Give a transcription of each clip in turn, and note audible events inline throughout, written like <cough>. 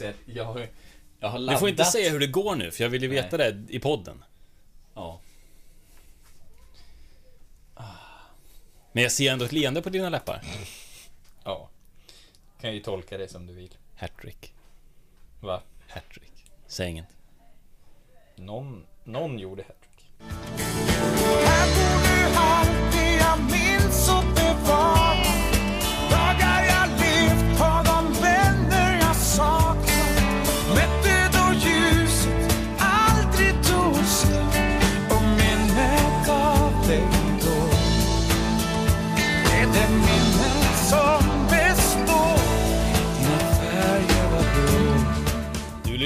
Men jag säger, jag har, jag har Du laddat. får inte säga hur det går nu, för jag vill ju veta det i podden. Ja. Men jag ser ändå ett leende på dina läppar. Ja. Kan ju tolka det som du vill. Hattrick. Va? Hattrick. Säg inget. Någon, någon gjorde hattrick.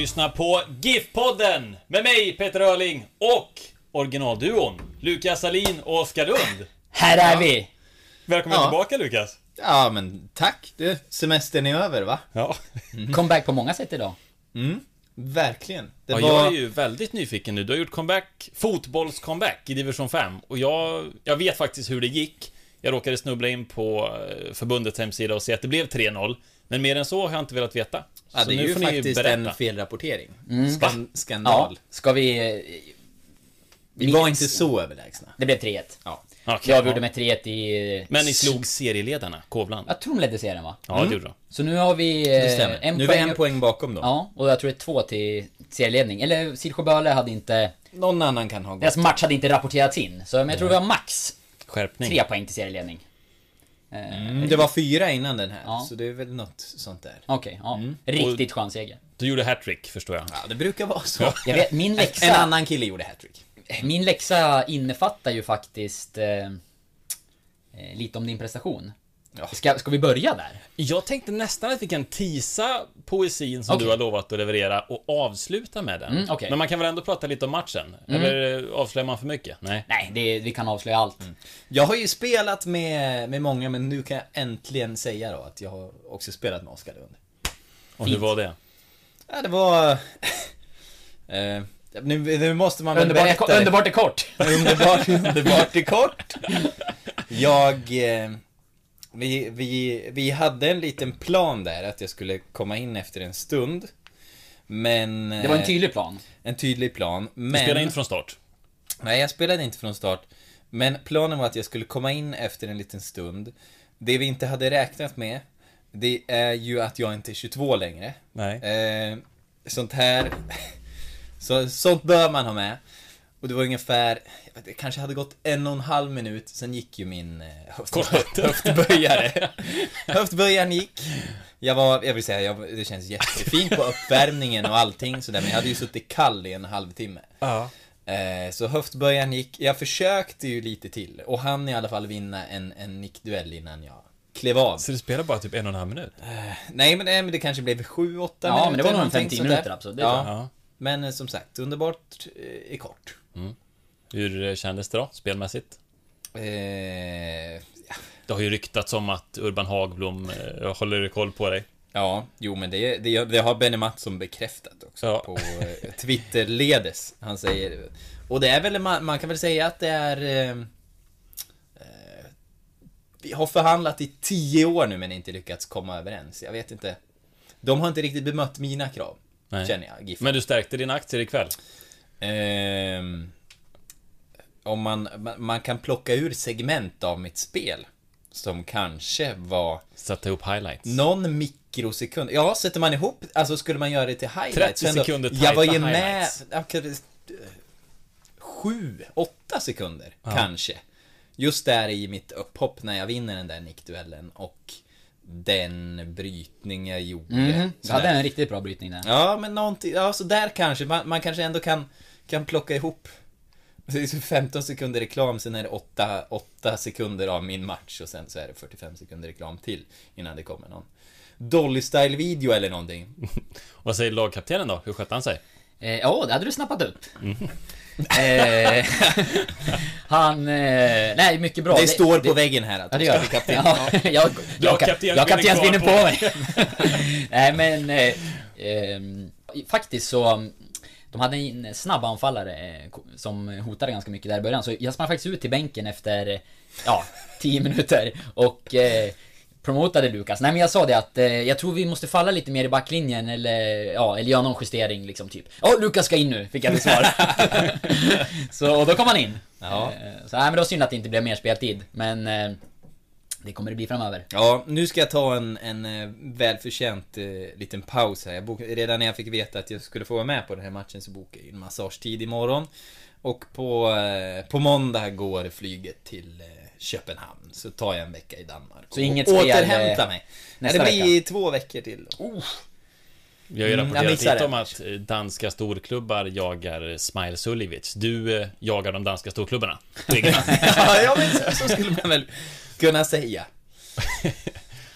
Lyssnar på GIF-podden med mig, Peter Öling och originalduon Lukas Salin och Oskar Lund. Här är vi! Välkommen Ja. tillbaka Lukas. Ja, men tack. Du, semestern är över, va? Ja. Comeback på många sätt idag. Verkligen. Det ja, var... jag är ju väldigt nyfiken nu. Du har gjort comeback, fotbolls-comeback i division 5 och jag, jag vet faktiskt hur det gick. Jag råkade snubbla in på eh, förbundets hemsida och se att det blev 3-0. Men mer än så har jag inte velat veta. Ja, det är ju faktiskt en felrapportering. Mm. Skan- Ja, skandal. ska vi... Vi var inte så överlägsna. Det blev 3-1. Ja. Okej, Jag avgjorde ja. med 3-1 i... Men ni slog serieledarna, Kovland. Jag tror de ledde serien va? Ja, det gjorde de. Så nu har vi... eh. En nu är vi en poäng bakom dem. Ja, och jag tror det är två till serieledning. Eller Silsjöböle hade inte... Någon annan kan ha gått. Deras match hade inte rapporterats in. Så men jag tror vi har max Skärpning. tre poäng till serieledning. Mm, det var fyra innan den här, Ja. så det är väl något sånt där. Okej, ja. Mm. Riktigt skön seger. Du gjorde hattrick, förstår jag. Ja, det brukar vara så. Jag vet, min En läxa... annan kille gjorde hattrick. Min läxa innefattar ju faktiskt... Eh, eh, lite om din prestation. Ja. Ska, ska vi börja där? Jag tänkte nästan att vi kan tisa poesin som Okej. du har lovat att leverera och avsluta med den. Mm, okej. Men man kan väl ändå prata lite om matchen? Eller eh, avslöjar man för mycket? Nej. Nej, det, vi kan avslöja allt. Jag har ju spelat med, med många, men nu kan jag äntligen säga då att jag har också spelat med Oskar Lund. Och hur var det? Ja, det var... <laughs> eh, nu, nu måste man väl berätta underbart är kort! Underbart, underbart är kort. <laughs> Jag... Eh, vi, vi, vi hade en liten plan där, att jag skulle komma in efter en stund. Men... Det var en eh, tydlig plan. en tydlig plan. Du Men... spelade inte från start? Nej, jag spelade inte från start. Men planen var att jag skulle komma in efter en liten stund. Det vi inte hade räknat med, det är ju att jag inte är 22 längre. Nej. Eh, sånt här... <laughs> Så, sånt bör man ha med. Och det var ungefär, det kanske hade gått en och en halv minut, sen gick ju min eh, höft, <laughs> höftböjare. <laughs> Höftböjaren gick. Jag var, jag vill säga, jag, det känns jättefint på uppvärmningen och allting sådär, men jag hade ju suttit kall i en halvtimme. Ja. Eh, så höftböjaren gick, jag försökte ju lite till, och han i alla fall vinna en, en nickduell innan jag klev av. Så du spelade bara typ en och en halv minut? Nej men, nej, men det kanske blev 7-8 minuter. Ja, men det var nog en någonting 50 sånt där. minuter, absolut. Det Ja. Ja. Men eh, som sagt, underbart eh, i kort. Hur kändes det då, spelmässigt? Eh, ja, Det har ju ryktats om att Urban Hagblom eh, håller koll på dig. ja, jo men det, det, det har Benny Mattsson bekräftat också Ja. på eh, Twitter-ledes. Han säger, och det är väl, man, man kan väl säga att det är eh, eh, Vi har förhandlat i tio år nu men inte lyckats komma överens. Jag vet inte. De har inte riktigt bemött mina krav. Nej. Känner jag, GIF. Men du stärkte dina aktier ikväll? Ehm, om man, man, kan plocka ur segment av mitt spel som kanske var Satte ihop highlights? någon mikrosekund. Ja, sätter man ihop, alltså skulle man göra det till highlights. 30 så ändå- sekunder Jag var ju med, ja, sju, åtta sekunder kanske. Just där i mitt upphopp när jag vinner den där nickduellen och den brytning jag gjorde. Mhm. Du hade en riktigt bra brytning där. Ja, men någonting, ja så där kanske, man, man kanske ändå kan, kan plocka ihop det är så 15 sekunder reklam, sen är det 8, 8 sekunder av min match och sen så är det 45 sekunder reklam till innan det kommer någon, Dolly Style video eller någonting. <laughs> Vad säger lagkaptenen då? Hur skötte han sig? Eh, Ja, det hade du snappat upp. Mm. Eh, <laughs> han... Eh, nej, mycket bra. Det står på väggen här att Ja, det du ska gör bli det. kapten. Ja, <laughs> jag, jag, jag, kaptensbindeln jag kaptensbindeln på mig. Nej men... Eh, ehm, faktiskt så... De hade en snabb anfallare eh, som hotade ganska mycket där i början. Så jag sprang faktiskt ut till bänken efter, eh, ja, <laughs> 10 minuter. Och eh, promotade Lukas. Nej men jag sa det att eh, jag tror vi måste falla lite mer i backlinjen eller, ja, eller göra någon justering liksom typ. Ja, Lukas ska in nu, fick jag till svar. <laughs> <laughs> så, och då kom han in. Ja. Eh, Så nej men det var synd att det inte blev mer speltid. Men det kommer det bli framöver. Ja, nu ska jag ta en, en eh, välförtjänt eh, liten paus här. Jag bok, redan när jag fick veta att jag skulle få vara med på den här matchen så bokade jag en massagetid imorgon. Och på, eh, på måndag går flyget till eh, Köpenhamn. Så tar jag en vecka i Danmark. Så inget och spel, återhämta mig. nästa det blir två veckor till. Då. Vi har ju Mm, jag rapporterat lite om att danska storklubbar jagar Smile Suljevic. Du eh, jagar de danska storklubbarna. <laughs> ja, ja, men så skulle man väl kunna säga.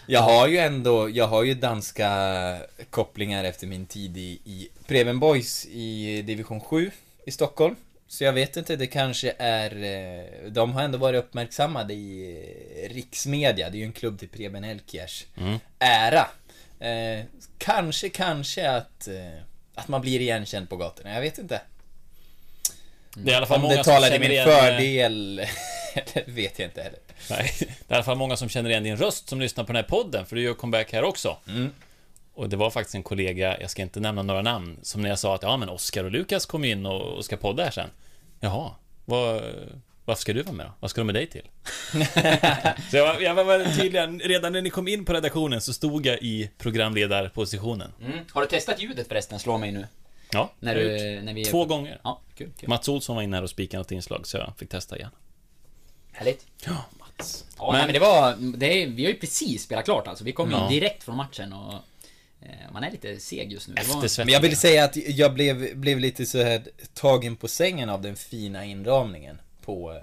Jag har ju ändå, jag har ju danska kopplingar efter min tid i, i Preben Boys i division 7 i Stockholm. Så jag vet inte, det kanske är... eh, De har ändå varit uppmärksammade i eh, riksmedia. Det är ju en klubb till Preben Elkjärs ära. Eh, kanske, kanske att, eh, att man blir igenkänd på gatorna. Jag vet inte. Det är i alla fall Om många det talar i min fördel, <laughs> det vet jag inte heller. Nej, det är i alla fall många som känner igen din röst som lyssnar på den här podden, för du gör comeback här också. Mm. Och det var faktiskt en kollega, jag ska inte nämna några namn, som när jag sa att ja men Oskar och Lukas kom in och, ska podda här sen. Jaha, vad, varför ska du vara med då? Vad ska de med dig till? <laughs> så jag var, jag var tydlig, redan när ni kom in på redaktionen så stod jag i programledarpositionen. Mm. Har du testat ljudet förresten? Slå mig nu. Ja, När du, när vi... Två gånger. Ja, kul, kul. Mats Olsson var inne här och spikade något inslag, så jag fick testa igen. Härligt. Ja, Mats. Ja, Men- nej, men det var... Det är, vi har ju precis spelat klart alltså. Vi kom ju Ja. direkt från matchen och... Eh, man är lite seg just nu. Var-. Men jag vill säga att jag blev, blev lite så här tagen på sängen av den fina inramningen på eh,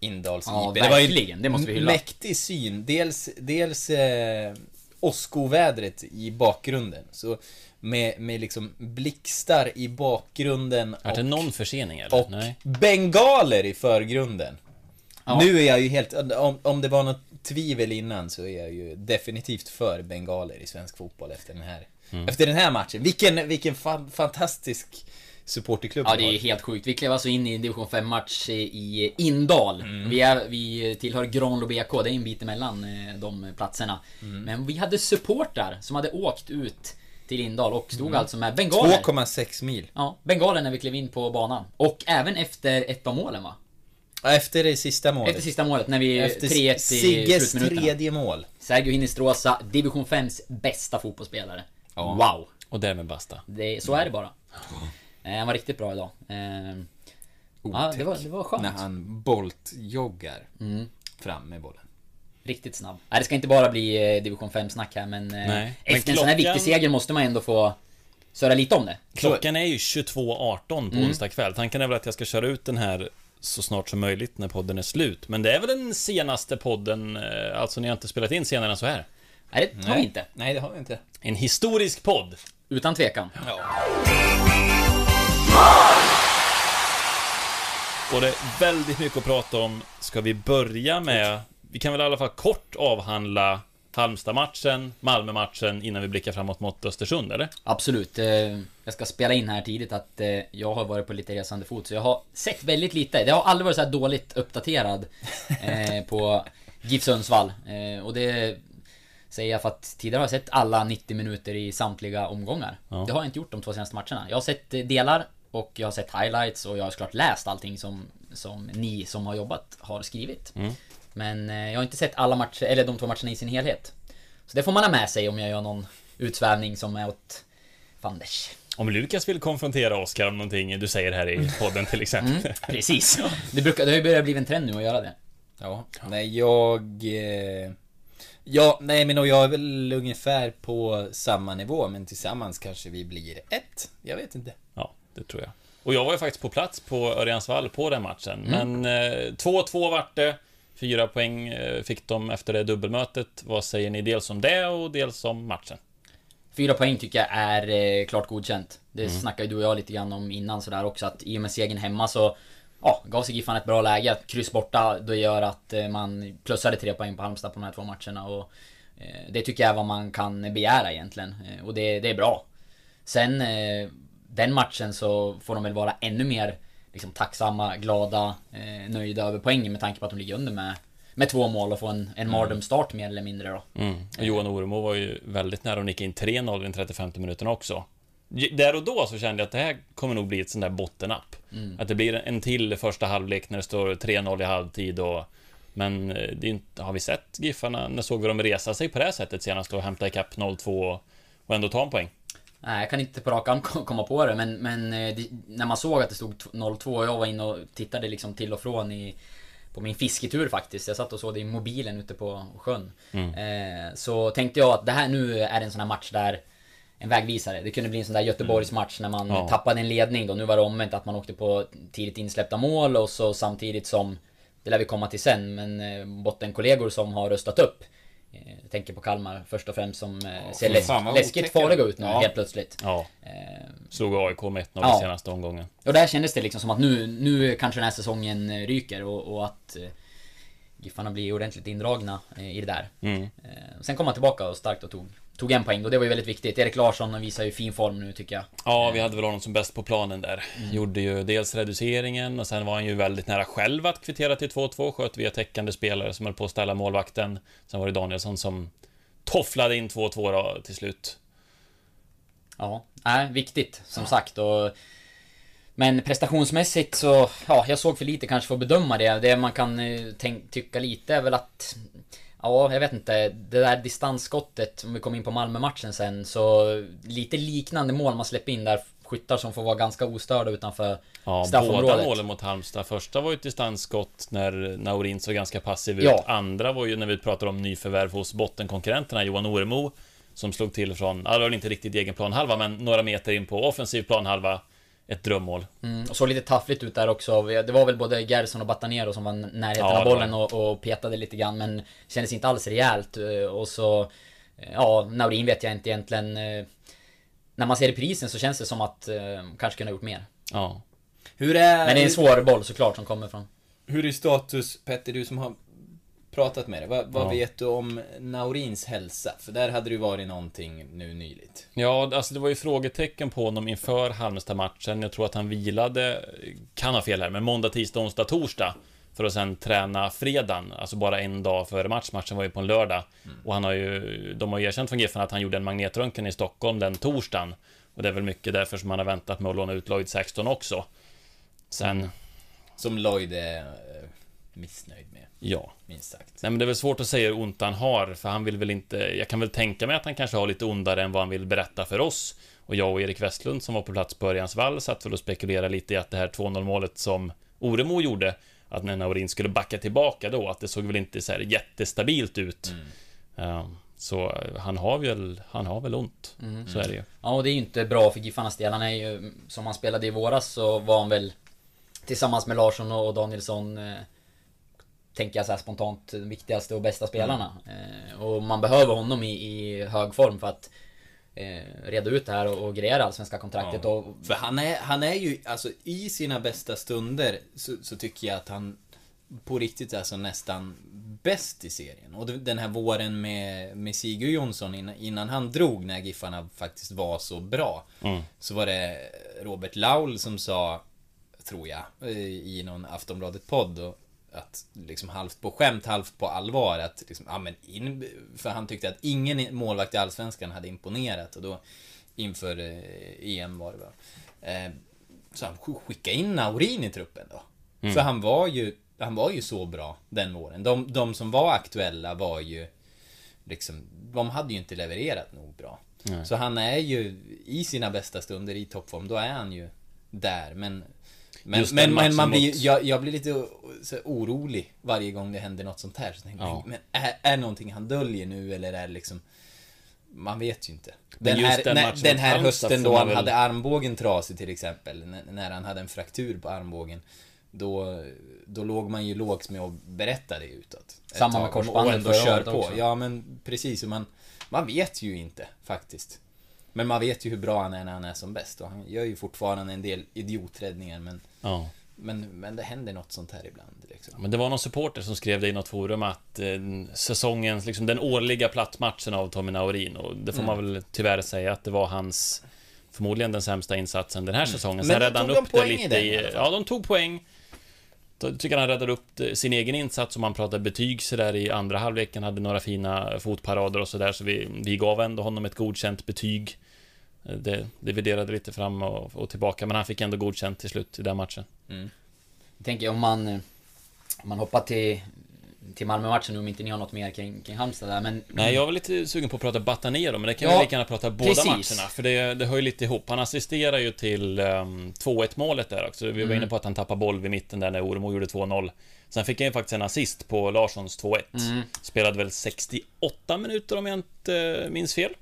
Indals Ja, IP. Det var ju verkligen. Det måste vi hylla. Mäktig syn. Dels, dels eh, åskovädret i bakgrunden. Så med, med liksom blixtar i bakgrunden Är det och, någon försening eller? och Nej. bengaler i förgrunden. Ja. Nu är jag ju helt, om, om det var något tvivel innan så är jag ju definitivt för bengaler i svensk fotboll efter den här, Mm. efter den här matchen. Vilken, vilken fan, fantastisk supporterklubb Ja, det är helt sjukt. Vi klev alltså in i en division 5-match i Indal. Mm. Vi, är, vi tillhör Granlo BK, det är en bit emellan eh, de platserna. Mm. Men vi hade supportrar som hade åkt ut till Indal och stod Mm. alltså med bengaler. 2,6 mil. Ja, bengaler när vi klev in på banan. Och även efter ett av målen va? Ja, Efter det sista målet. Efter sista målet när vi Efter 3-1 i Sigges tredje mål. Sergio Hinistrosa, division 5s bästa fotbollsspelare. Ja. Wow! Och därmed basta. Det, så är det bara. Eh, Han var riktigt bra idag. Eh, Ja, det var, det var skönt. När han boltjoggar Mm. fram med bollen. Riktigt snabb. Nej, det ska inte bara bli eh, division 5-snack här men... eh, Nej. Efter Men en sån här klockan- viktig seger måste man ändå få... Söra lite om det. Klockan är ju 22.18 på Mm. onsdag kväll. Tanken är väl att jag ska köra ut den här så snart som möjligt när podden är slut. Men det är väl den senaste podden, eh, alltså ni har inte spelat in senare än så här. Nej, det har vi inte. Nej, det har vi inte. En historisk podd. Utan tvekan. Och det är väldigt mycket att prata om. Ska vi börja med, vi kan väl i alla fall kort avhandla Halmstad-matchen, Malmö-matchen innan vi blickar framåt mot Östersund, eller? Absolut. eh, Jag ska spela in här tidigt att eh, jag har varit på lite resande fot, så jag har sett väldigt lite. Det har aldrig varit så här dåligt uppdaterad <laughs> eh, på GIF Sundsvall. Och det säger jag för att tidigare har jag sett alla 90 minuter i samtliga omgångar. Det har jag inte gjort de två senaste matcherna. Jag har sett delar och jag har sett highlights och jag har såklart läst allting som, som ni som har jobbat har skrivit. Men eh, jag har inte sett alla matcher, eller de två matcherna i sin helhet. Så det får man ha med sig om jag gör någon utsvävning som är åt fanders. Om Lukas vill konfrontera Oskar om någonting du säger här i podden till exempel. Mm. Precis. Det, brukar, det har ju börjat bli en trend nu att göra det. Ja, nej jag... Eh, ja, nej men och jag är väl ungefär på samma nivå, men tillsammans kanske vi blir ett. Jag vet inte. Ja, det tror jag. Och jag var ju faktiskt på plats på Örjansvall på den matchen. Mm. Men eh, 2-2 vart det. Fyra poäng eh, fick de efter det dubbelmötet. Vad säger ni dels om det och dels om matchen? Fyra poäng tycker jag är eh, klart godkänt. Det snackade ju du och jag lite grann om innan sådär också att i och med segern hemma så Ja, gav sig Giffarna ett bra läge. Att kryss borta, då gör att eh, man plussade tre poäng på Halmstad på de här två matcherna och eh, Det tycker jag är vad man kan begära egentligen. Och det, det är bra. Sen den matchen så får de väl vara ännu mer liksom, tacksamma, glada, eh, nöjda över poängen med tanke på att de ligger under med, med två mål och få en, en mardrömsstart mer eller mindre då. Mm. Och Johan Oremo var ju väldigt nära att nicka in 3-0 i den 35 minuterna också. Där och då så kände jag att det här kommer nog bli ett sånt där bottennapp. Att det blir en till första halvlek när det står 3-0 i halvtid och... Men eh, det är inte, har vi sett Giffarna? När såg vi dem resa sig på det här sättet senast och hämta ikapp 0-2 och ändå ta en poäng? Nej, jag kan inte på rak arm kom- komma på det, men, men eh, det, när man såg att det stod 0-2 och jag var inne och tittade liksom till och från i på min fisketur faktiskt. Jag satt och såg det i mobilen ute på sjön. Eh, så tänkte jag att det här nu är en sån här match där en vägvisare. Det kunde bli en sån där Göteborgsmatch när man Ja. tappade en ledning då. Nu var det omvänt att man åkte på tidigt insläppta mål och så samtidigt som det lär vi komma till sen, men eh, bottenkollegor som har röstat upp. Eh, Jag tänker på Kalmar först och främst som eh, ser fy läsk, läskigt farliga ut nu Ja. helt plötsligt. Ja, Eh, slog AIK med 1-0 Ja. senaste omgången. och där kändes det liksom som att nu, nu kanske den här säsongen ryker och, och att Giffarna blir ordentligt indragna i det där. Mm. Sen kom han tillbaka och starkt och tog, tog en poäng och det var ju väldigt viktigt. Erik Larsson visar ju fin form nu tycker jag. Ja, vi hade väl honom som bäst på planen där. Gjorde ju dels reduceringen och sen var han ju väldigt nära själv att kvittera till 2-2. Sköt via täckande spelare som höll på att ställa målvakten. Sen var det Danielsson som tofflade in 2-2 då till slut. Ja, nej, viktigt som sagt och Men prestationsmässigt så, ja, jag såg för lite kanske för att bedöma det. Det man kan eh, tänk, tycka lite är väl att Ja, jag vet inte. Det där distansskottet, om vi kommer in på Malmö-matchen sen, så lite liknande mål man släpper in där. Skyttar som får vara ganska ostörda utanför Ja, båda straffområdet. målen mot Halmstad. Första var ju ett distansskott när Naurin såg ganska passiv ut. Ja. Andra var ju när vi pratar om nyförvärv hos bottenkonkurrenterna, Johan Oremo. Som slog till från, ja, det var inte riktigt egen planhalva, men några meter in på offensiv planhalva. Ett drömmål. Mm, och såg lite taffligt ut där också. Det var väl både Gerson och Batanero som var närheten Ja, av bollen och, och petade lite grann men kändes inte alls rejält. Eh, Och så... eh, Ja, Naurin vet jag inte egentligen. eh, När man ser reprisen så känns det som att eh, kanske kunde ha gjort mer. Ja. Hur är, Men det är en svår boll såklart som kommer från... hur är status, Petter, du som har pratat med det. Vad, vad Ja. vet du om Naurins hälsa? För där hade det ju varit någonting nu nyligt. Ja, alltså det var ju frågetecken på honom inför Halmstad-matchen. Jag tror att han vilade, kan ha fel här, men måndag, tisdag, onsdag, torsdag. För att sen träna fredagen, alltså bara en dag före match. Matchen var ju på en lördag. Och han har ju, de har ju erkänt från Giffen att han gjorde en magnetröntgen i Stockholm den torsdagen. Och det är väl mycket därför som han har väntat med att låna ut Lloyd 16 också. Sen, Som Lloyd är eh, missnöjd med, ja. minst sagt. Nej men det är väl svårt att säga hur ont han har, för han vill väl inte... Jag kan väl tänka mig att han kanske har lite ondare än vad han vill berätta för oss. Och jag och Erik Westlund som var på plats på Örjans vall satt väl och spekulerade lite i att det här 2-0 målet som Oremo gjorde, att när Naurin skulle backa tillbaka då, att det såg väl inte så här jättestabilt ut. Ja, så eh, han har väl, han har väl ont. Så är det ju. Ja, och det är ju inte bra för Giffarnas del. Han är ju, som han spelade i våras så var han väl tillsammans med Larsson och Danielsson eh, Tänker jag så här spontant, de viktigaste och bästa spelarna. Eh, och man behöver honom i, i hög form för att eh, reda ut det här och, och greja det allsvenska kontraktet. Ja. Och, För han är, han är ju, alltså i sina bästa stunder så, så tycker jag att han på riktigt är så nästan bäst i serien. Och den här våren med, med Sigurd Jonsson innan, innan han drog, när Giffarna faktiskt var så bra. Så var det Robert Laul som sa, tror jag, eh, i någon Aftonbladet-podd och att liksom halvt på skämt, halvt på allvar att liksom, ja men in, för han tyckte att ingen målvakt i Allsvenskan hade imponerat och då inför eh, EM var det va. Eh, så han sk- skicka in Naurin i truppen då. För han var ju, han var ju så bra den våren. De, de som var aktuella var ju liksom, de hade ju inte levererat nog bra. Så han är ju i sina bästa stunder i toppform, då är han ju där. Men men, men, men man blir, mot- jag, jag blir lite så orolig varje gång det händer något sånt här. Så tänker Ja. men är, är någonting han döljer nu eller är det liksom Man vet ju inte. Den här, den när, den här hösten då han väl- hade armbågen trasig till exempel, när, när han hade en fraktur på armbågen. då, då låg man ju lågt med att berätta det utåt. Samma med korsbandet förra kör året på. också. Ja men precis, man, man vet ju inte faktiskt. Men man vet ju hur bra han är när han är som bäst och han gör ju fortfarande en del idioträddningar men, Ja. men, men det händer något sånt här ibland liksom. Men det var någon supporter som skrev det i något forum att eh, säsongens, liksom den årliga plattmatchen av Tommy Naurin och det får Mm. man väl tyvärr säga att det var hans förmodligen den sämsta insatsen den här säsongen. Men Sen räddade han upp det lite i, i. Ja, de tog poäng. Jag tycker han räddade upp sin egen insats om man pratade betyg sådär i andra halvleken, hade några fina fotparader och sådär så vi, vi gav ändå honom ett godkänt betyg. Det dividerade lite fram och, och tillbaka men han fick ändå godkänt till slut i den matchen. Mm. Jag tänker om man, om man hoppar till, till Malmö-matchen nu, om inte ni har något mer kring, kring Halmstad där, men... Nej, jag var lite sugen på att prata Batanero, men det kan Ja, vi lika gärna prata båda precis. matcherna, för det, det hör ju lite ihop. Han assisterar ju till um, 2-1 målet där också. Vi var Mm. inne på att han tappade boll vid mitten där när Oremo gjorde 2-0. Sen fick han ju faktiskt en assist på Larssons 2-1. Mm. Spelade väl 68 minuter om jag inte eh, minns fel.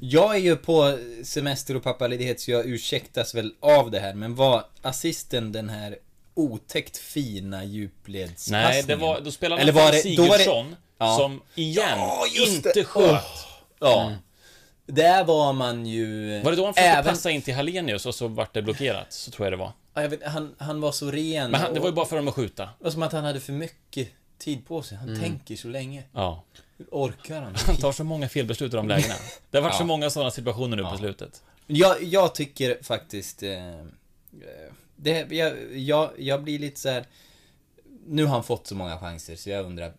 Jag är ju på semester och pappaledighet så jag ursäktas väl av det här men var assisten den här otäckt fina djupledspassningen? Nej, det var, då spelade Eller var det- då var det- Sigurdsson, Ja. som igen Ja, inte sköt. Ja. Där var man ju... Var det då han försökte även... passa in till Hallenius och så vart det blockerat? Så tror jag det var. Ja, jag vet, han, han var så ren. Men han, det var ju och- bara för dem att skjuta. Det var som att han hade för mycket tid på sig. Han tänker så länge. Ja. Hur orkar han? Han tar så många felbeslut i de lägena. Det har varit så Ja. många sådana situationer nu på slutet. Jag, jag tycker faktiskt... Eh, eh, det, jag, jag, jag blir lite så här. Nu har han fått så många chanser så jag undrar,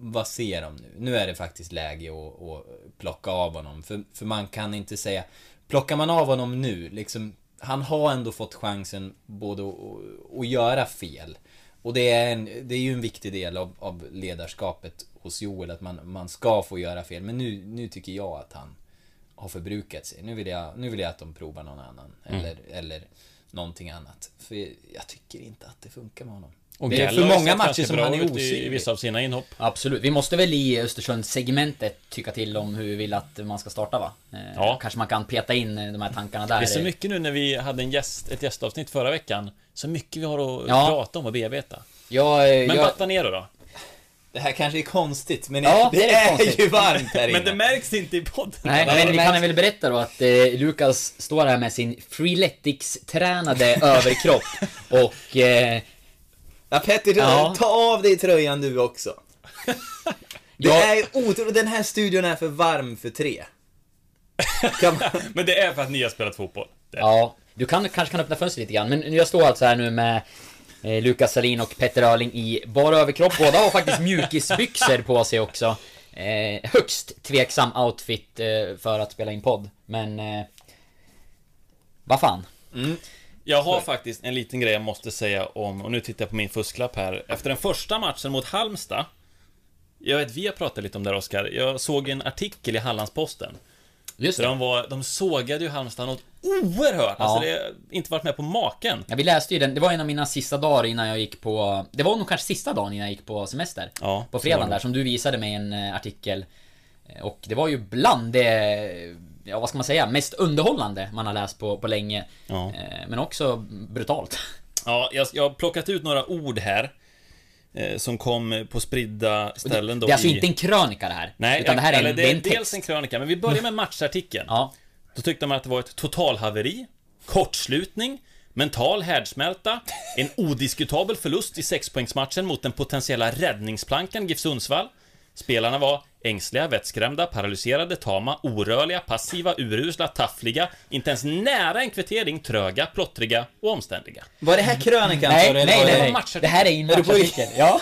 vad ser de nu? Nu är det faktiskt läge att, att plocka av honom. För, för man kan inte säga, plockar man av honom nu, liksom, han har ändå fått chansen både att, att göra fel. Och det är, en, det är ju en viktig del av, av ledarskapet hos Joel, att man, man ska få göra fel. Men nu, nu tycker jag att han har förbrukat sig. Nu vill jag, nu vill jag att de provar någon annan. Eller, eller någonting annat. För jag tycker inte att det funkar med honom. Och det är för många matcher som han är ut i, osynlig. vissa av sina inhopp. Absolut. Vi måste väl i Östersund-segmentet tycka till om hur vi vill att man ska starta va? Eh, Ja. Kanske man kan peta in de här tankarna där. Det är så mycket nu när vi hade en gäst, ett gästavsnitt förra veckan. Så mycket vi har att Ja. prata om och bearbeta. Jag, eh, Men jag, Batanero då? Det här kanske är konstigt, men Ja, det, det är är, ju varmt här inne. <laughs> Men det märks inte i podden. Nej, men vi kan väl berätta då att eh, Lukas står här med sin Freeletics-tränade <laughs> överkropp och... Eh, Ja, Petter, Ja. ta av dig tröjan du också. <laughs> Det Ja. är otroligt, den här studion är för varm för tre. Kan man... Men det är för att ni har spelat fotboll. Det. ja, du kan, kanske kan öppna fönstret lite grann, men jag står alltså här nu med eh, Lukas Salin och Petter Öhrling i bara överkropp. Båda har faktiskt mjukisbyxor på sig också. Eh, högst tveksam outfit eh, för att spela in podd, men... Eh, vad fan? Mm. Jag har faktiskt en liten grej jag måste säga om, och nu tittar jag på min fusklapp här. Efter den första matchen mot Halmstad Jag vet, vi har pratat lite om det här, Oskar. Jag såg en artikel i Hallandsposten. Just Där det. de, var, de sågade ju Halmstad något oerhört. Alltså det har inte varit med på maken. Ja, vi läste ju den. Det var en av mina sista dagar innan jag gick på... Det var nog kanske sista dagen innan jag gick på semester. Ja, På fredagen det. där, som du visade mig en eh, artikel. Eh, Och det var ju bland det... Ja, vad ska man säga? Mest underhållande man har läst på, på länge. Ja. Eh, Men också brutalt. Ja, jag, jag har plockat ut några ord här. Eh, som kom på spridda ställen då det är alltså i... inte en krönika det här. Nej, utan det här är en, det är en dels text. en krönika, men vi börjar med matchartikeln. Ja. Då tyckte man att det var ett totalhaveri, kortslutning, mental härdsmälta, en odiskutabel förlust i sexpoängsmatchen mot den potentiella räddningsplankan GIF Sundsvall. Spelarna var ängsliga, vettskrämda, paralyserade, tama, orörliga, passiva, urusla, taffliga, inte ens nära en kvittering, tröga, plottriga och omständliga. Var det här krönikan? Nej, nej, nej, det- nej. matchartikel. Det här är en matchartikel. Ja.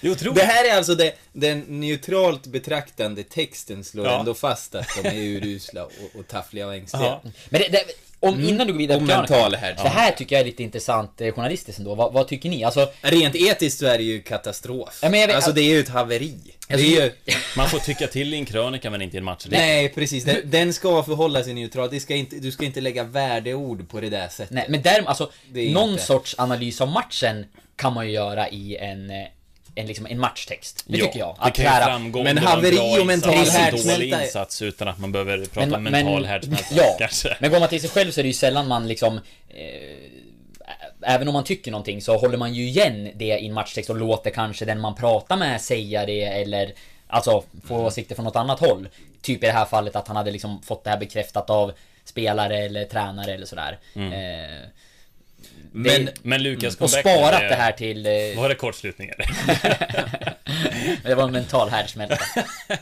Det är otroligt. Det här är alltså det, den neutralt betraktande texten slår Ja. ändå fast att de är urusla och, och taffliga och ängsliga. Ja. Men det, det, om, innan du går vidare på mental här. Det här tycker jag är lite intressant eh, journalistiskt ändå. Vad, vad tycker ni? Alltså, Rent etiskt så är det ju katastrof. Ja, men jag vet- alltså det är ju ett haveri. Det är ju... Man får tycka till i en krönika, men inte i en matchartikel. Nej, precis. Den, den ska förhålla sig neutralt. Det ska inte, du ska inte lägga värdeord på det där sättet. Nej, men där, alltså, någon inte- sorts analys av matchen kan man ju göra i en, eh, en, liksom, en matchtext. Det Ja, tycker jag. Det kan ju framgå Men om det var en haveri bra och mental insats, en dålig härdsmälta är- insats utan att man behöver prata Men- mental men- härdsmälta ja, kanske. Men går man till sig själv så är det ju sällan man liksom eh, även om man tycker någonting så håller man ju igen det i en matchtext och låter kanske den man pratar med säga det eller Alltså få åsikter från något annat håll. Typ i det här fallet att han hade liksom fått det här bekräftat av spelare eller tränare eller sådär. Eh, Men, Men Lukas och comeback... sparat eh, det här till... Eh, <laughs> Var det kortslutningar? <laughs> det var en mental härdsmälta. <laughs>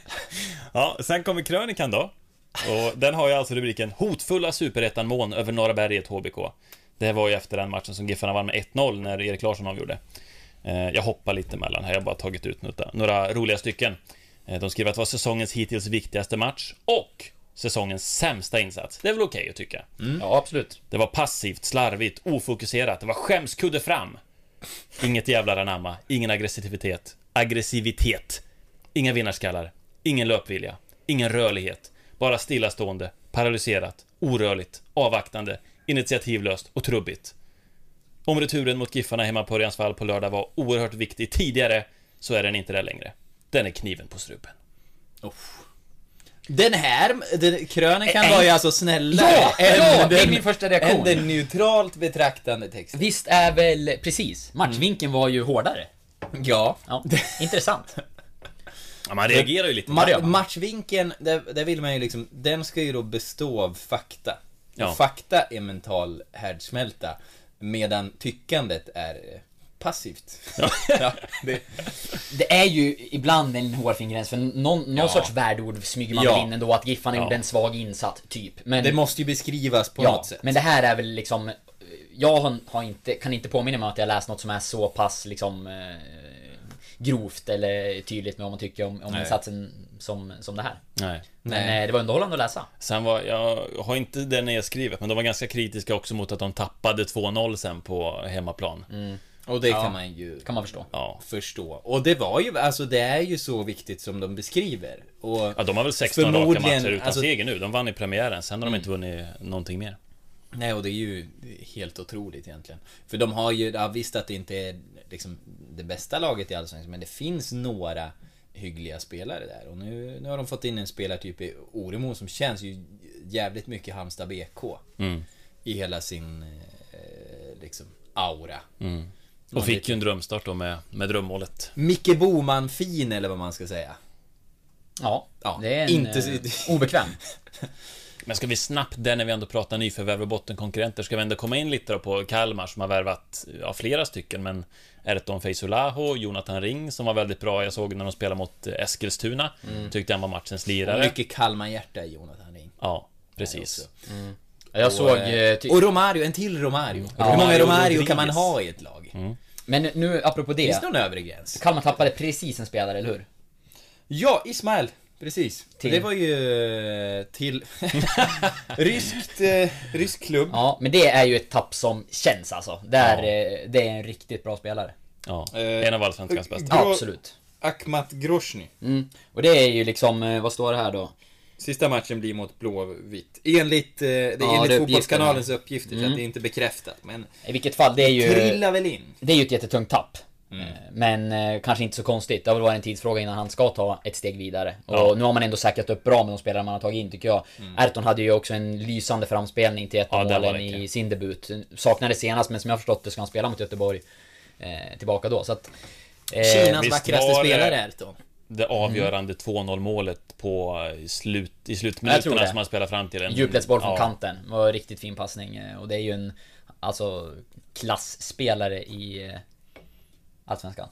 Ja, sen kommer krönikan då. Och den har ju alltså rubriken Hotfulla superettan-mån över Norra Berget HBK. Det här var ju efter den matchen som Giffarna vann med 1-0 när Erik Larsson avgjorde. Eh, Jag hoppar lite mellan här, jag har bara tagit ut några, roliga stycken. Eh, De skriver att det var säsongens hittills viktigaste match och säsongens sämsta insats. Det är väl okej att tycka. Ja, absolut. Det var passivt, slarvigt, ofokuserat. Det var skämskudde fram. Inget jävla anamma, ingen aggressivitet. Aggressivitet. Inga vinnarskallar. Ingen löpvilja. Ingen rörlighet. Bara stillastående, paralyserat, orörligt, avvaktande, initiativlöst och trubbigt. Om returen mot Giffarna hemma på Örjansvall på lördag var oerhört viktig tidigare, så är den inte det längre. Den är kniven på strupen. den här, den, krönikan var ju alltså snällare Ja, än ja, det är den- min första reaktion. Än den neutralt betraktande texten. Visst är väl, precis. Matchvinkeln var ju hårdare. Ja. Ja, intressant. <laughs> Ja, man reagerar ju lite. Ma- Ma- matchvinkeln, där, där vill man ju liksom, den ska ju då bestå av fakta. Ja. Fakta är mental härdsmälta. Medan tyckandet är eh, passivt. Ja. <laughs> det, Det är ju ibland en hårfin gräns för någon, någon Ja. sorts värdeord smyger man Ja. in ändå att Giffarna Ja. gjorde en svag insats, typ. Men, det måste ju beskrivas på ja, något sätt. men det här är väl liksom Jag har, har inte, kan inte påminna mig att jag läst något som är så pass liksom eh, Grovt eller tydligt med vad man tycker om, om Nej. insatsen som, som det här. Nej. Men Nej. eh, det var underhållande att läsa. Sen var, jag har inte det nedskrivet, men de var ganska kritiska också mot att de tappade 2-0 sen på hemmaplan. Och det Ja. kan man ju Kan man förstå. Ja. förstå. Och det var ju, alltså det är ju så viktigt som de beskriver. Och ja, de har väl 16 raka matcher utan alltså- seger nu. De vann i premiären, sen har de inte vunnit någonting mer. Nej, och det är ju helt otroligt egentligen. För de har ju, ja, visst att det inte är liksom det bästa laget i Allsvenskan, men det finns några hyggliga spelare där. Och nu, nu har de fått in en spelartyp i Oremo som känns ju jävligt mycket Halmstad BK. Mm. I hela sin, eh, liksom, aura. Och fick ju en drömstart då med, med drömmålet. Micke Boman-fin eller vad man ska säga. Ja, Ja, det är en inte eh, obekväm. <laughs> Men ska vi snabbt, där när vi ändå pratar nyförvärv och bottenkonkurrenter, ska vi ändå komma in lite då på Kalmar som har värvat, ja, flera stycken, men Erton Feisulaho, Jonathan Ring som var väldigt bra, jag såg när de spelade mot eh, Eskilstuna, tyckte han var matchens Och lirare. mycket Kalmar-hjärta i Jonathan Ring. Ja, precis. Jag såg... Och, eh, eh, ty- och Romario, en till Romario. Ja, Hur många Mario Romario kan man ha i ett lag? Men nu, apropå Finns det. det någon övre gräns? Kalmar tappade precis en spelare, eller hur? Ja, Ismail. Precis. Till? Det var ju eh, till <laughs> ryskt, eh, rysk klubb. Ja, men det är ju ett tapp som känns alltså. Det är, eh, det är en riktigt bra spelare. Ja, Eh, en av allsvenskans bästa. Gro- Absolut. Akhmat Grosny. Mm. Och det är ju liksom, eh, vad står det här då? Sista matchen blir mot Blåvitt. Enligt, eh, det är Ja, enligt det är Fotbollskanalens uppgifter, så Mm. att det är inte bekräftat. Men I vilket fall, det är ju... trillar väl in. Det är ju ett jättetungt tapp. Mm. Eh, Men eh, kanske inte så konstigt. Det har väl varit en tidsfråga innan han ska ta ett steg vidare. Och Ja. nu har man ändå säkrat upp bra med de spelare man har tagit in tycker jag. Erton hade ju också en lysande framspelning till ett Ja, målen i sin debut. Saknade senast, men som jag förstått det ska han spela mot Göteborg eh, tillbaka då. Så att... eh, Kinas vackraste spelare Erton. Det avgörande 2-0 målet på eh, slut, i Jag tror slutminuterna det. som han spelar fram till en... Djupledsboll från ja, kanten. Det var en riktigt fin passning. Och det är ju en, alltså, klassspelare i Allsvenskan.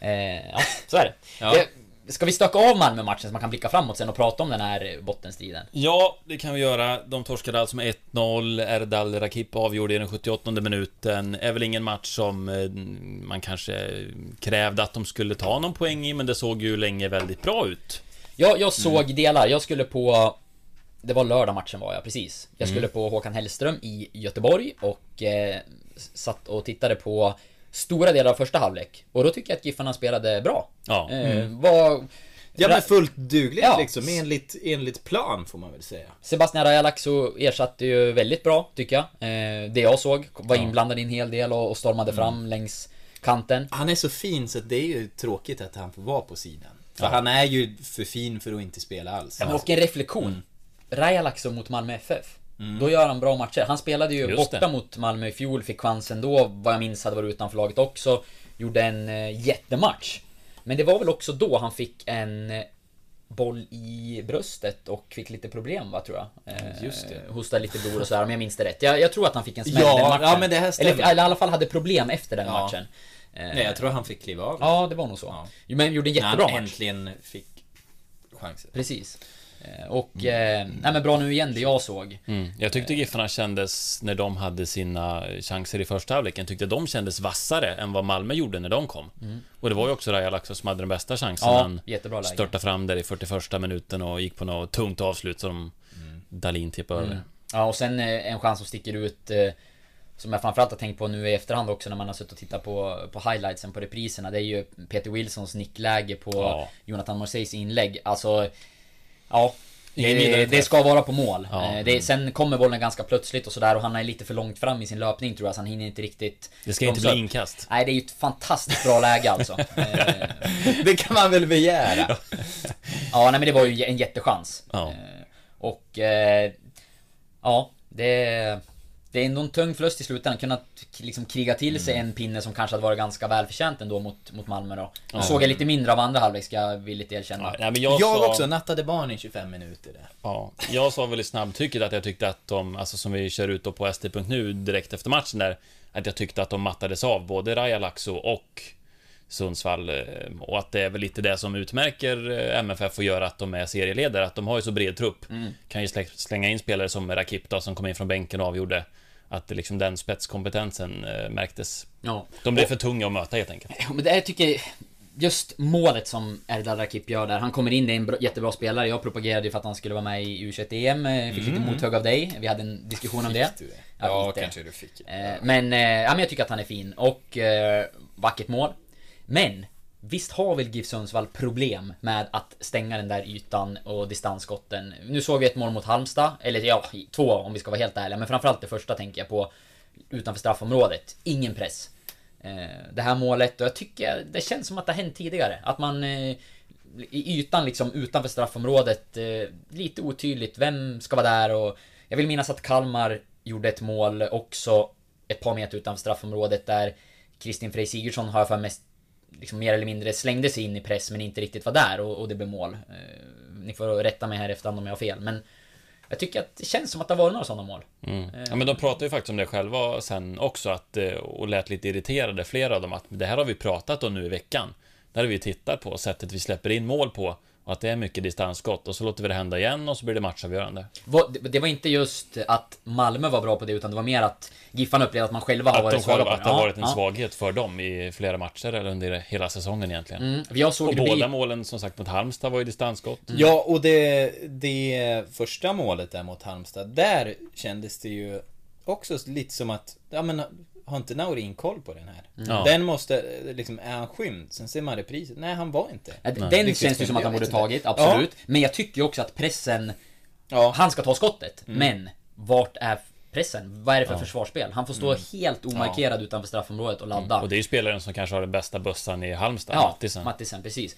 Eh, ja, <laughs> så är det. Ja. Eh, Ska vi stöka av Malmö-matchen så man kan blicka framåt sen och prata om den här bottenstriden? Ja, det kan vi göra. De torskade alltså med 1-0. Erdal Rakip avgjorde i den 78 minuten. Är väl ingen match som eh, man kanske krävde att de skulle ta någon poäng i, men det såg ju länge väldigt bra ut. Jag, jag Mm. såg delar. Jag skulle på... Det var lördag matchen var jag, precis. Jag Mm. skulle på Håkan Hellström i Göteborg och eh, satt och tittade på stora delar av första halvlek. Och då tycker jag att Giffarna spelade bra. Ja. Eh, var... Ja men fullt dugligt Ja. liksom, enligt, enligt plan får man väl säga. Sebastian Rajalaxo ersatte ju väldigt bra, tycker jag. Eh, det jag såg. Var inblandad i en hel del och, stormade fram Mm. längs kanten. Han är så fin så att det är ju tråkigt att han får vara på sidan. För han är ju för fin för att inte spela alls. Och en reflektion. Mm. Rajalaxo mot Malmö FF. Då gör han bra matcher. Han spelade ju Just borta det. mot Malmö i fjol, fick chansen då, vad jag minns hade varit utanför laget också. Gjorde en eh, jättematch. Men det var väl också då han fick en eh, boll i bröstet och fick lite problem va, tror jag. Eh, Just det. Hostade lite blod och sådär, om jag minns det rätt. Jag, jag tror att han fick en smäll Ja, den matchen. ja, men det här stämmer. eller, eller i alla fall hade problem efter den Ja. matchen. Nej, jag tror han fick kliva av. Ja, det var nog så. Ja. Men gjorde en När jättebra han match. äntligen fick chansen. Precis. Eh, Och, eh, nej men bra nu igen, det jag såg. Mm. Jag tyckte Giffarna kändes, när de hade sina chanser i första halvleken, tyckte de kändes vassare än vad Malmö gjorde när de kom. Och det var ju också Raja Laxå som hade den bästa chansen. Ja, han jättebra läge. störtade fram där i 41 minuten och gick på något tungt avslut som Dalin tippade över. Ja, och sen eh, en chans som sticker ut eh, Som jag framförallt har tänkt på nu i efterhand också när man har suttit och tittat på, på highlightsen på repriserna Det är ju Peter Wilsons nickläge på Ja. Jonathan Morseys inlägg Alltså Ja det, det träff. ska vara på mål. Ja. Eh, Det, sen kommer bollen ganska plötsligt och sådär och han är lite för långt fram i sin löpning tror jag så han hinner inte riktigt Det ska inte bli inkast. Nej det är ju ett fantastiskt bra läge alltså. <laughs> Eh, Det kan man väl begära? Ja, nej men det var ju en jättechans. Ja. Eh, Och... Eh, ja, det... Det är ändå en tung förlust i slutändan. Kunnat liksom kriga till sig en pinne som kanske hade varit ganska välförtjänt ändå mot, mot Malmö då. Nu såg jag lite mindre av andra halvlek ska jag villigt erkänna. Ja, nej, men jag, Jag sa, också, nattade barn i 25 minuter där. Ja, jag sa väl i snabbtrycket att jag tyckte att de, alltså som vi kör ut då på SD.nu direkt efter matchen där, att jag tyckte att de mattades av, både Raja Laxo och Sundsvall. eh, Och att det är väl lite det som utmärker eh, MFF och gör att de är serieledare, att de har ju så bred trupp. Kan ju slä- slänga in spelare som Rakip då, som kom in från bänken och avgjorde. Att liksom den spetskompetensen eh, märktes. Ja. De blev för tunga att möta helt enkelt. Ja, Men det här tycker jag... Just målet som Erdal Rakip gör där. Han kommer in, det är en bra, jättebra spelare. Jag propagerade ju för att han skulle vara med i U21-EM. eh, Fick lite mothugg av dig. Vi hade en diskussion om det. Fick du det? Ja, Ja, lite. kanske du fick. Eh, Men, ja, men jag tycker att han är fin och vackert mål. Men, visst har väl GIF Sundsvall problem med att stänga den där ytan och distansskotten. Nu såg vi ett mål mot Halmstad, eller ja, två om vi ska vara helt ärliga. Men framförallt det första tänker jag på utanför straffområdet. Ingen press. Eh, det här målet, och jag tycker det känns som att det har hänt tidigare. Att man eh, i ytan liksom utanför straffområdet, eh, lite otydligt. Vem ska vara där och... Jag vill minnas att Kalmar gjorde ett mål också ett par meter utanför straffområdet där Kristin Frey Sigurdsson har jag för mest liksom mer eller mindre slängde sig in i press men inte riktigt var där och, och det blev mål. Eh, ni får rätta mig här efterhand om jag har fel men jag tycker att det känns som att det har varit några sådana mål. Mm. Ja, men de pratade ju faktiskt om det själva sen också, att, eh, och lät lite irriterade, flera av dem, att det här har vi pratat om nu i veckan. Där har vi tittat på sättet vi släpper in mål på, att det är mycket distansskott, och så låter vi det hända igen, och så blir det matchavgörande. Det det var inte just att Malmö var bra på det utan det var mer att Giffarna upplevde att man själva har Att, varit svaga på att det har varit en Ja, svaghet för dem i flera matcher, eller under hela säsongen egentligen. Mm, jag såg Och båda målen, som sagt, mot Halmstad var ju distansskott. Ja, och det, det första målet där mot Halmstad, där kändes det ju också lite som att, ja men har inte Naurin koll på den här? Ja. Den måste, liksom, är han skymd? Sen ser man repriset, nej han var inte. Ja, Den Riktigt känns ju som att han borde tagit, absolut. Men jag tycker ju också att pressen... Ja. Han ska ta skottet, Mm. men vart är pressen? Vad är det för försvarsspel? Han får stå Mm. helt omarkerad utanför straffområdet och ladda. Och det är ju spelaren som kanske har den bästa bössan i Halmstad, Ja, Mattisen. Mattisen, precis.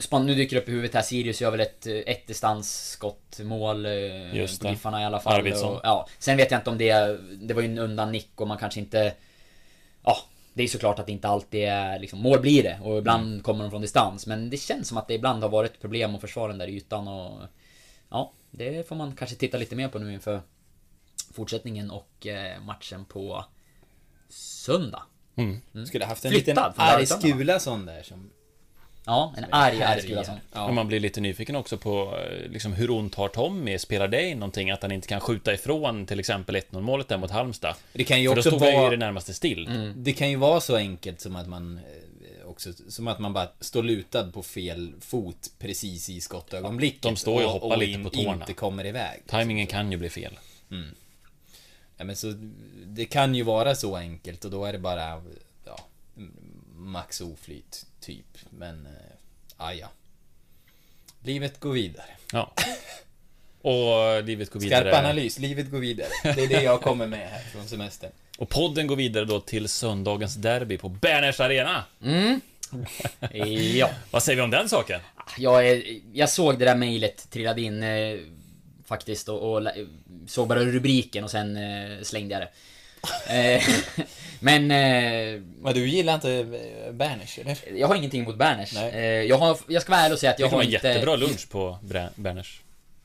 Span, nu dyker det upp i huvudet här, Sirius gör väl ett, eh, ett distansskottmål eh, Just på det. Giffarna i alla fall. Arvidsson. Och, ja, sen vet jag inte om det, det var ju en undan nick och man kanske inte... Ja, det är såklart att det inte alltid är liksom, mål blir det och ibland Mm. kommer de från distans. Men det känns som att det ibland har varit problem att försvara den där ytan och... Ja, det får man kanske titta lite mer på nu inför fortsättningen och eh, matchen på söndag. Skulle haft en Flyttad liten arg Bergshamra. Skulason där som... Ja, en arg arg Skulason. Ja. Man blir lite nyfiken också på eh, liksom, hur ont har Tommy? Spelar det in någonting att han inte kan skjuta ifrån till exempel 1-0 målet där mot Halmstad? Det kan ju För då också stod jag vara... i det närmaste still. Det kan ju vara så enkelt som att man eh, också, som att man bara står lutad på fel fot precis i skottögonblicket. De står ju och hoppar lite in- på tårna. inte kommer iväg. Timingen kan ju bli fel. Ja, men så, det kan ju vara så enkelt och då är det bara, ja, max oflyt, typ. Men, eh, ja. Livet går vidare. Ja. Och livet går vidare. Skarp analys, livet går vidare. Det är det jag kommer med här från semestern. Och podden går vidare då till söndagens derby på Berners Arena. <laughs> Ja. Vad säger vi om den saken? Jag, jag såg det där mejlet trillade in. eh, faktiskt och, och såg bara rubriken och sen eh, slängde jag det. <laughs> Men eh, Men du gillar inte eh, Berners, eller? jag har ingenting emot Berners. Eh, jag, har, jag ska vara ärlig och säga att Det jag har inte... jättebra lunch på Berners.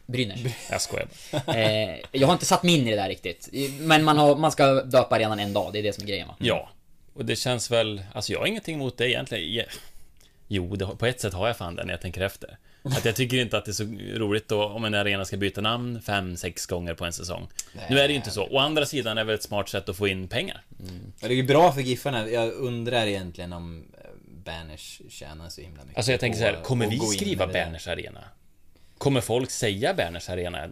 Brynäs. <laughs> Jag skojar. Eh, jag har inte satt mig in i det där riktigt. Men man, har, man ska döpa arenan en dag, det är det som är grejen va? Ja. Och det känns väl... Alltså jag har ingenting emot det egentligen. Jo, det, på ett sätt har jag fan det när jag tänker efter. Att jag tycker inte att det är så roligt då om en arena ska byta namn fem, sex gånger på en säsong. Nu är det ju inte så. Å andra sidan är det väl ett smart sätt att få in pengar. Men det är ju bra för Giffarna. Jag undrar egentligen om eh, Berners tjänar så himla mycket Alltså jag tänker så här, kommer vi skriva. Berners Arena? Kommer folk säga Berners Arena?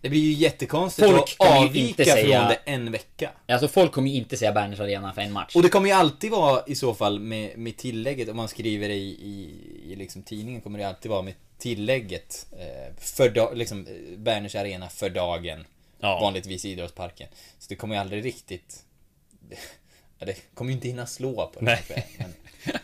Det blir ju jättekonstigt Folk att avvika inte säga- från det en vecka. Alltså folk kommer ju inte säga Berners arena för en match. Och det kommer ju alltid vara i så fall med, med tillägget, om man skriver i, i, i liksom tidningen kommer det alltid vara med tillägget eh, för da, liksom, eh, Berners arena för dagen. Ja. Vanligtvis i idrottsparken. Så det kommer ju aldrig riktigt... <laughs> Ja, det kommer ju inte hinna slå på det. <laughs> Nej. Men, Nej,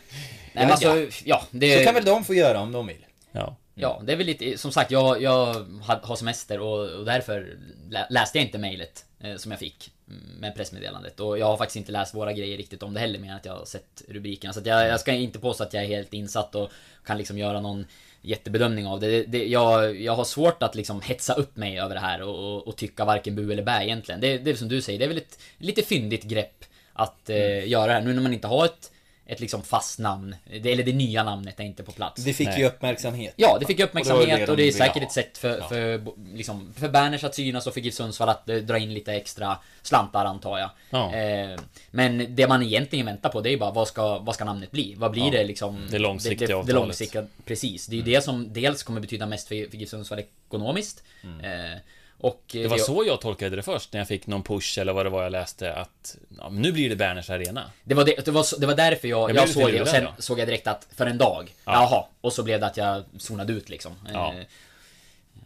men alltså, ja, det... så kan väl de få göra om de vill. Ja. Ja, det är väl lite, som sagt, jag, jag har semester och, och därför lä- läste jag inte mejlet eh, som jag fick mm, med pressmeddelandet. Och jag har faktiskt inte läst våra grejer riktigt om det heller, mer än att jag har sett rubrikerna. Så jag, jag ska inte påstå att jag är helt insatt och kan liksom göra någon jättebedömning av det. det, det jag, jag har svårt att liksom hetsa upp mig över det här och, och, och tycka varken bu eller bä egentligen. Det, det är som du säger, det är väl ett lite fyndigt grepp att eh, göra det här. Nu när man inte har ett, ett liksom fast namn, det, eller det nya namnet är inte på plats. Det fick Nej. ju uppmärksamhet. Ja, det fick Och uppmärksamhet det var det och det är säkert ett sätt för, för, liksom, för Berners att synas och för GIF Sundsvall att eh, dra in lite extra slantar antar jag. Ja. Eh, men det man egentligen väntar på det är bara vad ska, vad ska namnet bli? Vad blir Ja, det liksom? det långsiktiga det, det, det långsiktiga, precis. Det är ju det som dels kommer betyda mest för, för GIF Sundsvall ekonomiskt. Eh, och Det var så jag tolkade det först, när jag fick någon push eller vad det var jag läste, att ja, nu blir det Berners Arena. Det var, det, det, var, det var därför jag, Jag jag, såg det och sen då. såg jag direkt att för en dag, jaha. Och så blev det att jag zonade ut liksom. Ja. Eh,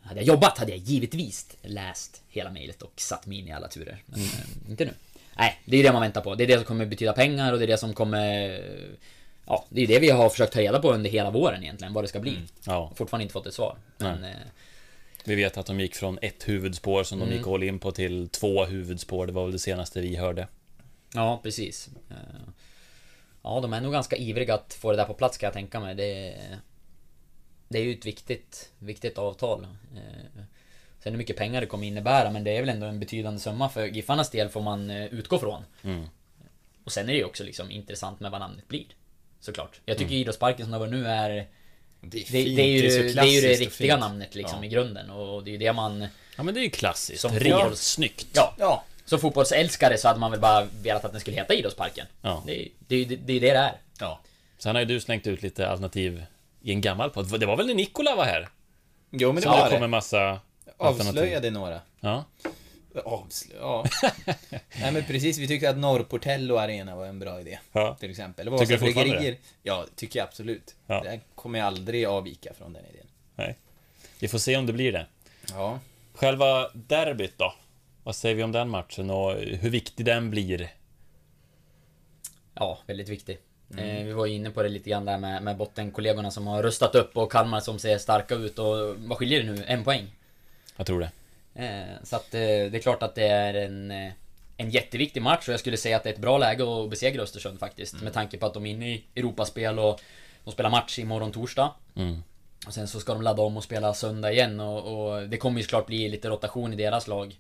hade jag jobbat hade jag givetvis läst hela mejlet och satt mig in i alla turer. Men Mm. eh, inte nu. Nej, det är det man väntar på. Det är det som kommer betyda pengar och det är det som kommer... Ja, det är det vi har försökt ta reda på under hela våren egentligen, vad det ska bli. Ja. Fortfarande inte fått ett svar. Men, eh, Vi vet att de gick från ett huvudspår som de gick all in på till två huvudspår. Det var väl det senaste vi hörde. Ja, precis. Eh, Ja, de är nog ganska ivriga att få det där på plats kan jag tänka mig. Det är, det är ju ett viktigt, viktigt avtal. Eh, Sen hur mycket pengar det kommer innebära, men det är väl ändå en betydande summa för Giffarnas del får man eh, utgå från. Mm. Och sen är det ju också liksom intressant med vad namnet blir. Såklart. Jag tycker Mm. idrottsparken som det var nu är... Det är, Det, fint, det, är, ju, så det, är ju det riktiga fint. namnet liksom Ja. i grunden och det är ju det man... Ja men det är ju klassiskt. Som fotbolls- snyggt. Ja, Ja. som fotbollsälskare så hade man väl bara velat att den skulle heta Idrottsparken. Ja. Det, är- det, är ju- det, det är det det är. Ja. Sen har ju du slängt ut lite alternativ i en gammal podd. Det var väl när Nikola var här? Jo, men det Så det var kom det. en massa alternativ. Avslöjade några. Ja. Avslö ja. <laughs> Nej men precis, vi tyckte att Norrportello Arena var en bra idé. Ja. Till exempel. Det var Tycker du fortfarande bryggerier- Ja, tycker jag absolut. Ja. Det kommer jag aldrig avvika från den idén. Nej. Vi får se om det blir det. Ja. Själva derbyt då? Vad säger vi om den matchen och hur viktig den blir? Ja, väldigt viktig. Mm. Eh, vi var inne på det lite grann där med, med bottenkollegorna som har rustat upp och Kalmar som ser starka ut och vad skiljer det nu? En poäng? Jag tror det. Eh, så att eh, det är klart att det är en, eh, en jätteviktig match och jag skulle säga att det är ett bra läge att besegra Östersund faktiskt. Mm. Med tanke på att de är inne i Europaspel och de spelar match imorgon torsdag. Mm. Och sen så ska de ladda om och spela söndag igen och, och det kommer ju såklart bli lite rotation i deras lag.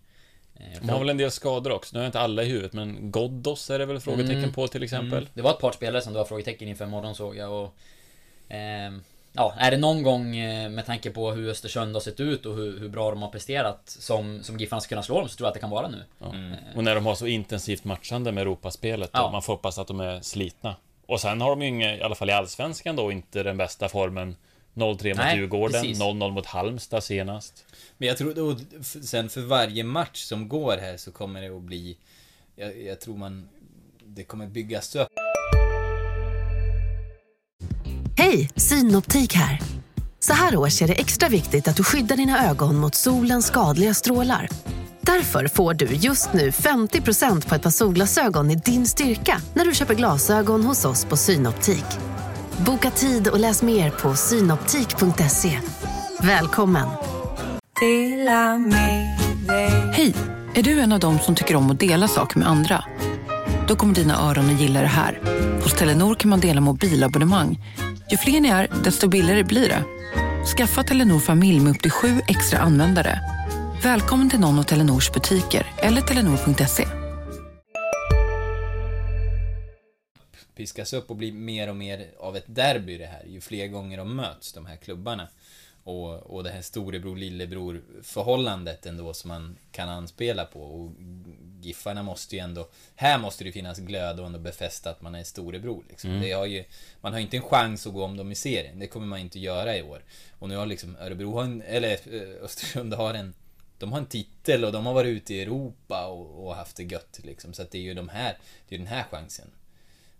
Eh, De har väl en del skador också. Nu har jag inte alla i huvudet, men Ghoddos är det väl frågetecken Mm. på till exempel. Det var ett par spelare som det var frågetecken inför imorgon såg jag och... ehm, ja, är det någon gång eh, med tanke på hur Östersund har sett ut och hur, hur bra de har presterat som, som Giffarna ska kunna slå dem så tror jag att det kan vara nu. Ja. Och när de har så intensivt matchande med Europaspelet, Ja. då, man får hoppas att de är slitna. Och sen har de ju, inga, i alla fall i Allsvenskan då, inte den bästa formen. 0-3 mot Nej, Djurgården, precis. 0-0 mot Halmstad senast. Men jag tror då, sen för varje match som går här så kommer det att bli... Jag, jag tror man... Det kommer byggas upp. Hej, Synoptik här. Så här års är det extra viktigt att du skyddar dina ögon mot solens skadliga strålar. Därför får du just nu 50% på ett par solglasögon i din styrka när du köper glasögon hos oss på Synoptik. Boka tid och läs mer på synoptik.se. Välkommen! Hej! Är du en av dem som tycker om att dela saker med andra? Då kommer dina öron att gilla det här. Hos Telenor kan man dela mobilabonnemang. Ju fler ni är, desto billigare blir det. Skaffa Telenor familj med upp till sju extra användare. Välkommen till någon av Telenors butiker eller telenor.se. piskas upp och blir mer och mer av ett derby det här, ju fler gånger de möts, de här klubbarna. Och, och det här storebror lillebror förhållandet ändå som man kan anspela på. Och Giffarna måste ju ändå, här måste det finnas glöd och ändå befästa att man är storebror. Liksom. Det har ju, man har inte en chans att gå om dem i serien, det kommer man inte göra i år. Och nu har liksom Örebro, har en, eller eh, Östersund har en de har en titel och de har varit ute i Europa och, och haft det gött liksom. Så det är ju de här, det är den här chansen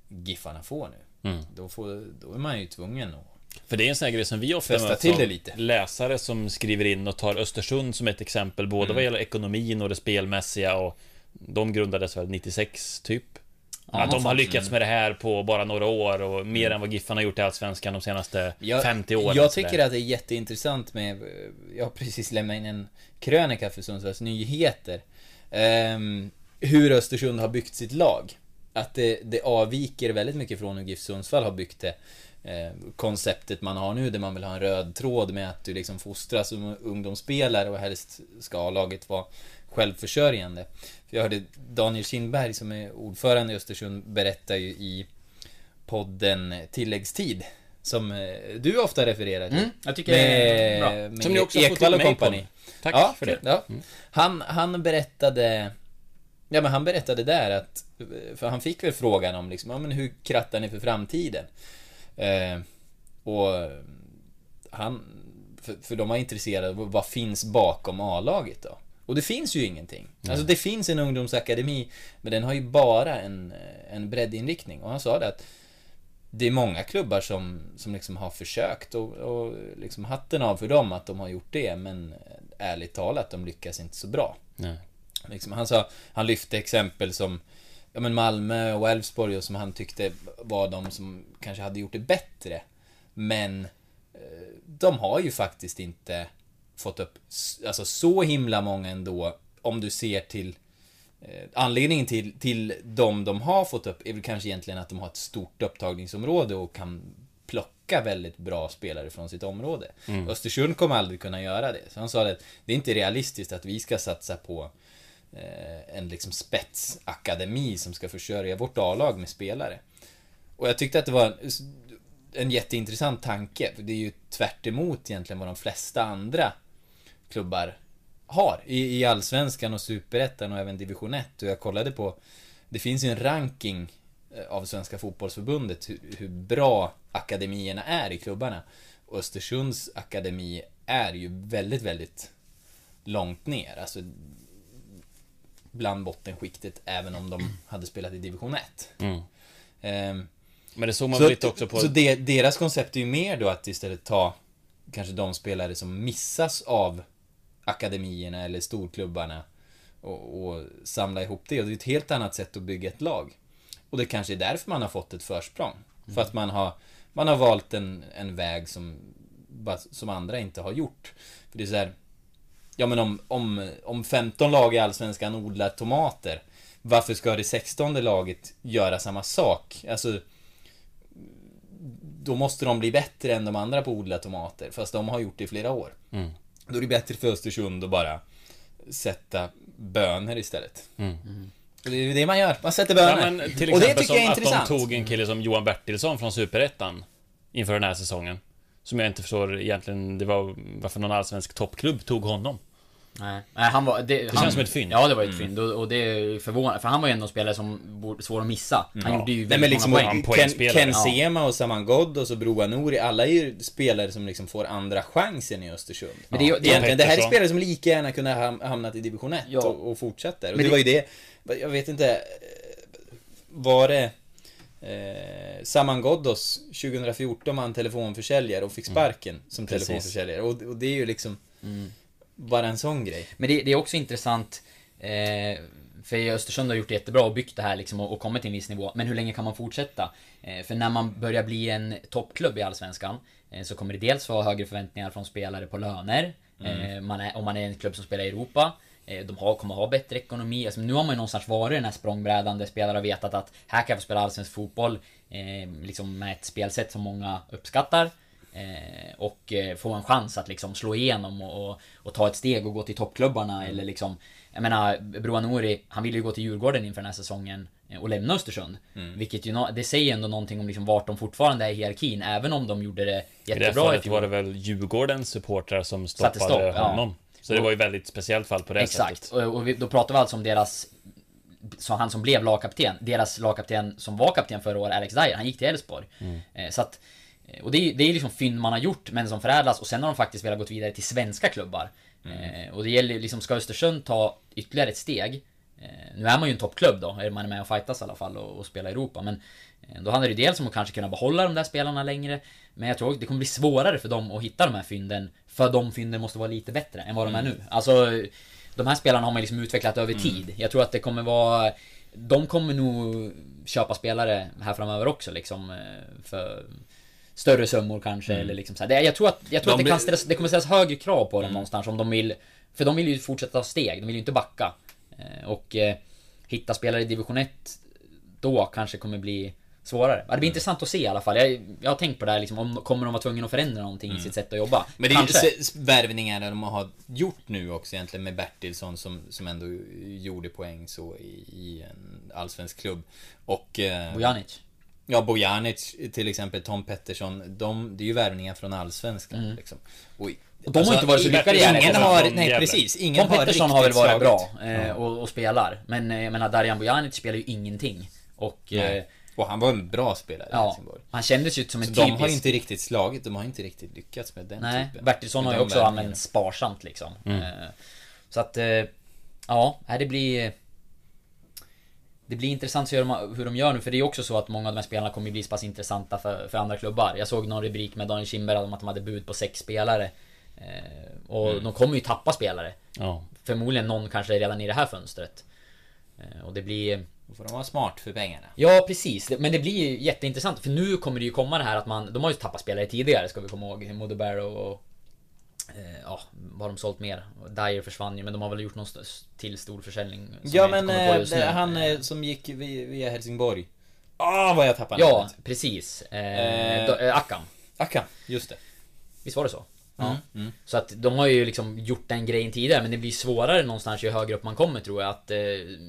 Giffarna får nu. Mm. Då, får, då är man ju tvungen att... För det är en sån här grej som vi ofta Fästa möts till det lite. Läsare som skriver in och tar Östersund som ett exempel, både Mm. vad gäller ekonomin och det spelmässiga och de grundades väl 96, typ? att de har lyckats med det här på bara några år och mer än vad Giffarna har gjort i Allsvenskan de senaste Jag, 50 åren. jag tycker att det är jätteintressant med... Jag har precis lämnat in en krönika för Sundsvalls Nyheter. Ehm, hur Östersund har byggt sitt lag. Att det, det avviker väldigt mycket från hur GIF Sundsvall har byggt det. Eh, konceptet man har nu där man vill ha en röd tråd med att du liksom fostras som ungdomsspelare och helst ska laget vara självförsörjande. För jag hörde Daniel Kindberg som är ordförande i Östersund berätta ju i podden Tilläggstid. Som eh, du ofta refererar till. Mm, jag tycker det är bra. med Som ni också in och kompani. Tack ja, för det. Ja. Han, han berättade Ja men han berättade där att För han fick väl frågan om liksom, ja, men hur krattar ni för framtiden? Eh, och han för, för de var intresserade av vad finns bakom A-laget då? Och det finns ju ingenting. Alltså det finns en ungdomsakademi Men den har ju bara en, en breddinriktning. Och han sa det att det är många klubbar som, som liksom har försökt och, och liksom hatten av för dem att de har gjort det men ärligt talat, de lyckas inte så bra. Nej. Liksom, han sa, han lyfte exempel som ja, men Malmö och Elfsborg och som han tyckte var de som kanske hade gjort det bättre. Men eh, de har ju faktiskt inte fått upp alltså, så himla många ändå om du ser till eh, Anledningen till, till de de har fått upp är väl kanske egentligen att de har ett stort upptagningsområde och kan plocka väldigt bra spelare från sitt område. Östersund kommer aldrig kunna göra det. Så han sa att det är inte realistiskt att vi ska satsa på eh, en liksom spetsakademi som ska försörja vårt A-lag med spelare. Och jag tyckte att det var en, en jätteintressant tanke, för det är ju tvärt emot egentligen vad de flesta andra klubbar har i, i Allsvenskan och Superettan och även Division 1. Och jag kollade på, det finns ju en ranking eh, av Svenska Fotbollsförbundet hur, hur bra akademierna är i klubbarna. Och Östersunds akademi är ju väldigt, väldigt långt ner. Alltså bland bottenskiktet även om de hade spelat i division 1. Mm. Ehm, Men det såg man så, lite också på... så det, deras koncept är ju mer då att istället ta kanske de spelare som missas av akademierna eller storklubbarna och, och samla ihop det. Och det är ett helt annat sätt att bygga ett lag. Och det kanske är därför man har fått ett försprång. För att man har, man har valt en, en väg som, som andra inte har gjort. För det är så här, Ja men om, om, om 15 lag i Allsvenskan odlar tomater Varför ska det 16 laget göra samma sak? Alltså Då måste de bli bättre än de andra på att odla tomater Fast de har gjort det i flera år Mm. Då är det bättre för Östersund att bara Sätta bönor istället Mm. Och det är det man gör, man sätter Ja, bönor men till Och det tycker jag är intressant att de tog en kille som Johan Bertilsson från Superettan inför den här säsongen. Som jag inte förstår egentligen, det var varför någon allsvensk toppklubb tog honom. Nej, nej han var... Det, han, känns som ett fynd. Ja, det var ett fynd. Och, och det är förvånande, för han var ju ändå en spelare som borde, svår att missa. Han Ja. gjorde ju Nej väldigt men liksom många poäng. poäng. Ken. Ken Ja. Sema och Saman Ghoddos och Broa Nouri, alla är ju spelare som liksom får andra chansen i Östersund. Men det är ju- det Egentligen, det här är spelare som lika gärna kunde ha ham- hamnat i division 1 Ja. och, och fortsätter. Och Men det, det- var ju det, jag vet inte, eh, var det eh, Saman Ghoddos 2014 var han telefonförsäljare och fick sparken som Precis. telefonförsäljare. Och, och det är ju liksom bara en sån grej. Men det, det är också intressant eh, För Östersund har gjort det jättebra och byggt det här liksom och, och kommit till en viss nivå Men hur länge kan man fortsätta? Eh, för när man börjar bli en toppklubb i Allsvenskan eh, Så kommer det dels vara högre förväntningar från spelare på löner Eh, man är, om man är en klubb som spelar i Europa. Eh, de har, kommer ha bättre ekonomi. Alltså, nu har man ju någonstans varit den här språngbrädan där spelare har vetat att här kan jag få spela allsvensk fotboll. Eh, liksom med ett spelsätt som många uppskattar. Eh, och eh, få en chans att liksom slå igenom och, och, och ta ett steg och gå till toppklubbarna eller liksom Jag menar, Broa Nouri, han ville ju gå till Djurgården inför den här säsongen eh, och lämna Östersund. Vilket ju, det säger ändå någonting om liksom vart de fortfarande är i hierarkin, även om de gjorde det I det jättebra i fallet fjol. var det väl Djurgårdens supportrar som stoppade stopp, ja. honom. Så det var ju väldigt speciellt fall på det Exakt, sättet. och, och vi, då pratar vi alltså om deras så han som blev lagkapten, deras lagkapten som var kapten förra året, Alex Dyer, han gick till Elfsborg. Eh, Så att, och det är, det är liksom fynd man har gjort, men som förädlas och sen har de faktiskt velat gå vidare till svenska klubbar. Eh, Och det gäller liksom, ska Östersund ta ytterligare ett steg eh, Nu är man ju en toppklubb då, eller man är med och fightas i alla fall och, och spelar i Europa, men eh, Då handlar det ju dels om att kanske kunna behålla de där spelarna längre Men jag tror det kommer bli svårare för dem att hitta de här fynden För de fynden måste vara lite bättre än vad de är nu. Alltså De här spelarna har man liksom utvecklat över tid. Jag tror att det kommer vara De kommer nog köpa spelare här framöver också liksom eh, För Större summor kanske eller liksom så här. Jag tror att, jag tror De att det, kan ställas, det kommer ställas högre krav på dem någonstans om de vill För de vill ju fortsätta ta steg, de vill ju inte backa Eh, Och eh, Hitta spelare i division 1 Då kanske kommer bli Svårare. Det blir intressant att se i alla fall. Jag, jag har tänkt på det här liksom, om kommer de vara tvungna att förändra någonting i sitt sätt att jobba? Men det är ju kanske. s- värvningar de har gjort nu också egentligen med Bertilsson som, som ändå gjorde poäng så i, i en allsvensk klubb. Och... Eh, Bojanic. Ja, Bojanic till exempel, Tom Pettersson. De, det är ju värvningar från allsvenskan liksom. Och, Mm. Och de har inte varit så lyckade i Ingen Gävle. har, nej precis, ingen Tom har Pettersson har väl varit bra eh, och, och spelar. Men eh, jag menar Darijan Bojanic spelar ju ingenting. Och... Eh. Och han var en bra spelare i ja, Helsingborg. han kändes ju som en Så typisk... de har inte riktigt slagit, de har inte riktigt lyckats med den Nej, typen. Bertilsson har ju också använt sparsamt liksom. Eh, Så att, eh, ja, det blir... Det blir intressant att se hur de, hur de gör nu, för det är också så att många av de här spelarna kommer bli så pass intressanta för, för andra klubbar. Jag såg någon rubrik med Daniel Kindberg om att de hade bud på sex spelare. Eh, Och de kommer ju tappa spelare. Ja. Förmodligen någon kanske redan i det här fönstret. Eh, Och det blir... Då får de vara smart för pengarna. Ja precis, men det blir ju jätteintressant för nu kommer det ju komma det här att man, de har ju tappat spelare tidigare ska vi komma ihåg, Modo och... Eh, ja, har de sålt mer? Dyer försvann ju men de har väl gjort någon till stor försäljning Ja men eh, just nu. han Eh, som gick via, Helsingborg. Ah, vad jag tappade Ja, namnet. precis. Eh, Eh, Akam. Akam, just det. Visst var det så? Ja. mm. Så att de har ju liksom gjort den grejen tidigare men det blir svårare någonstans ju högre upp man kommer tror jag att eh,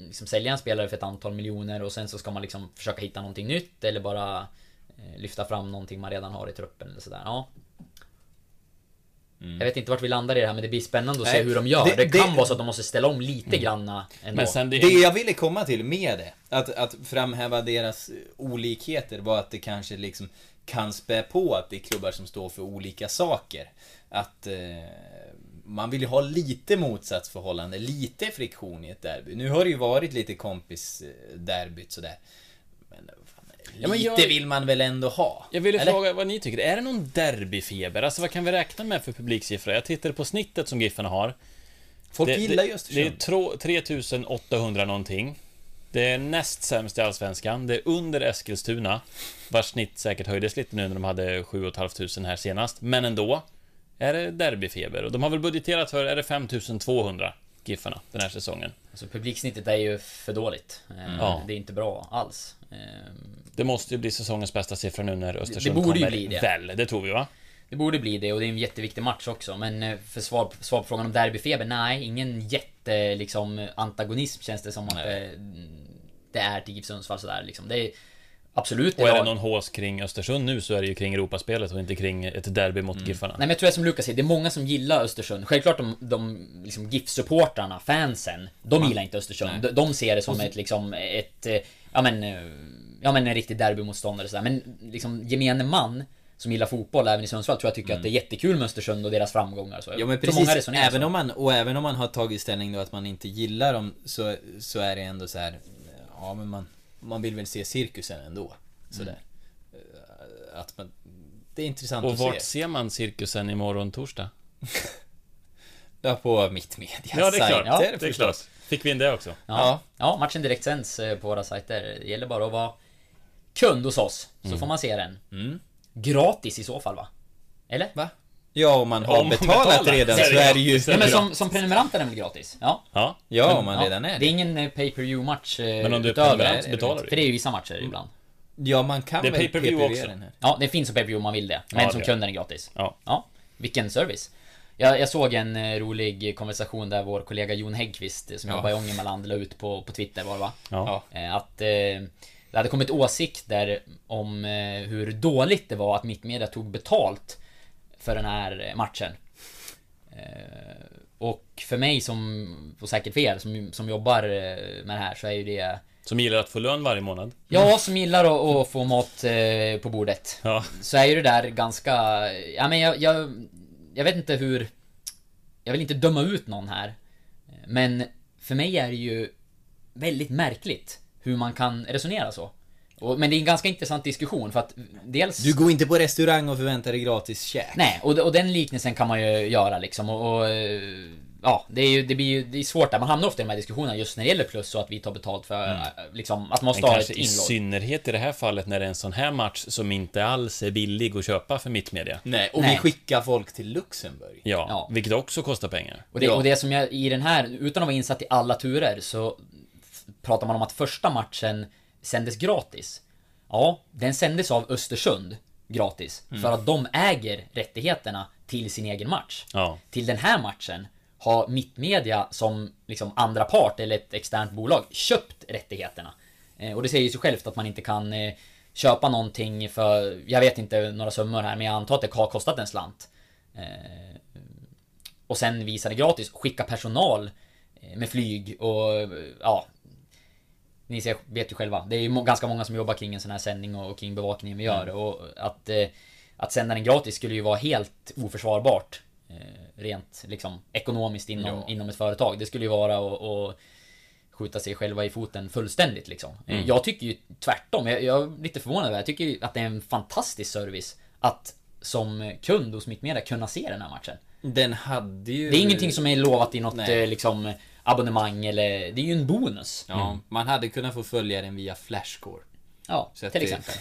liksom sälja en spelare för ett antal miljoner och sen så ska man liksom försöka hitta någonting nytt eller bara eh, lyfta fram någonting man redan har i truppen eller sådär. Ja. Jag vet inte vart vi landar i det här men det blir spännande att se Nej, hur de gör. det- Det, kan det- vara så att de måste ställa om lite granna ändå. Men sen det... Det jag ville komma till med det, att, att framhäva deras olikheter var att det kanske liksom kan spä på att det är klubbar som står för olika saker. Att eh, man vill ju ha lite motsatsförhållande, lite friktion i ett derby. Nu har det ju varit lite kompis-derbyt sådär. Men, fan, Ja, lite jag- vill man väl ändå ha? Jag ville Eller? fråga vad ni tycker. Är det någon derbyfeber? Alltså vad kan vi räkna med för publiksiffror? Jag tittade på snittet som Giffarna har. Folk det, gillar ju det, det Östersund. är tro- 3800 någonting. Det är näst sämst i Allsvenskan. Det är under Eskilstuna. Vars snitt säkert höjdes lite nu när de hade 7 500 här senast. Men ändå. Är det derbyfeber? Och de har väl budgeterat för, är det 5200? Giffarna, den här säsongen. Alltså publiksnittet är ju för dåligt. Eh, Ja. Det är inte bra alls. Eh, Det måste ju bli säsongens bästa siffra nu när Östersund borde ju kommer bli det. väl. Det tror vi va? Det borde bli det och det är en jätteviktig match också. Men eh, för svar, svar på frågan om derbyfeber, nej, ingen jätte liksom antagonism känns det som att det, det är till GIF Sundsvall sådär liksom. Det är absolut Och är det någon hås kring Östersund nu så är det ju kring Europaspelet och inte kring ett derby mot Giffarna. Nej men jag tror det är som Lukas säger, det är många som gillar Östersund. Självklart de, de liksom GIF-supportrarna, fansen, de gillar inte Östersund. De, de ser det som ett liksom, ett, eh, ja men, eh, ja men en riktig derbymotståndare sådär. Men liksom gemene man som gillar fotboll även i Sundsvall tror jag tycker att det är jättekul med Östersund och deras framgångar. Så Mm. Ja men jag tror många precis, även så. om man, och även om man har tagit ställning då att man inte gillar dem så, så är det ändå så här. Ja men man, man vill väl se cirkusen ändå. Sådär. Eh, Att man, det är intressant Och att vart se. ser man cirkusen imorgon torsdag? <laughs> Ja, på Mittmedia Ja, det är klart. sajter det är klart. Fick vi in det också? Ja. Ja. ja, matchen direkt sänds eh, på våra sajter. Det gäller bara att vara kund hos oss, så får man se den. Mm. Gratis i så fall va? Eller? Va? Ja, om man har Om man betalat betalar, redan så är det är ju... Ja, men som, som prenumerant är den väl gratis? Ja. Ja. Ja, om man ja. redan är Det är det. ingen eh, pay per view match eh, Men om du är prenumerant så är det betalar För du det är ju vissa matcher ibland. Ja, man kan Det är väl pay-per-view PPV också. den här. Ja, det finns som pay per view om man vill det. Men Ja, som det- kund är den gratis. Ja. Ja, vilken service. Jag, jag såg en eh, rolig konversation där vår kollega Jon Häggkvist, eh, som Ja. jobbar i Ångermanland, la ut på, på Twitter var det va? Ja. Att eh, det hade kommit åsikter om eh, hur dåligt det var att Mittmedia tog betalt för den här eh, matchen. Eh, och för mig som, och säkert för er som, som jobbar med det här så är ju det Som gillar att få lön varje månad. Jag som gillar att, att få mat på bordet Ja. Så är ju det där ganska, ja men jag, jag, jag vet inte hur Jag vill inte döma ut någon här Men för mig är det ju väldigt märkligt hur man kan resonera så och, Men det är en ganska intressant diskussion för att dels Du går inte på restaurang och förväntar dig gratis käk. Nej, och, och den liknelsen kan man ju göra liksom och, och eh, Ja, det är ju, det blir ju, det är svårt där. Man hamnar ofta i de här diskussionerna just när det gäller plus och att vi tar betalt för eh, liksom, att man måste Men ha ett kanske i inlogg. synnerhet i det här fallet när det är en sån här match som inte alls är billig att köpa för mittmedia. Nej, och Nej. vi skickar folk till Luxemburg. Ja, Ja. vilket också kostar pengar. Och det, Ja. och det som jag i den här, utan att vara insatt i alla turer, så pratar man om att första matchen sändes gratis. Ja, den sändes av Östersund gratis. För att de äger rättigheterna till sin egen match. Ja. Till den här matchen har Mittmedia som liksom andra part eller ett externt bolag köpt rättigheterna. Eh, och det säger ju sig självt att man inte kan eh, köpa någonting för, jag vet inte några summor här, men jag antar att det har kostat en slant. Eh, och sen visa det gratis, skicka personal med flyg och ja Ni ser, vet ju själva, det är ju ganska många som jobbar kring en sån här sändning och kring bevakningen vi gör och att eh, Att sända den gratis skulle ju vara helt oförsvarbart eh, Rent liksom ekonomiskt inom, Ja. inom ett företag. Det skulle ju vara att att skjuta sig själva i foten fullständigt liksom. Eh, Mm. Jag tycker ju tvärtom, jag, jag är lite förvånad över det. Jag tycker ju att det är en fantastisk service att som kund hos Mittmedia kunna se den här matchen. Den hade ju... Det är ingenting som är lovat i något Nej. eh, liksom abonnemang eller... Det är ju en bonus. Ja, man hade kunnat få följa den via Flashcore. Ja, Så att till det- exempel.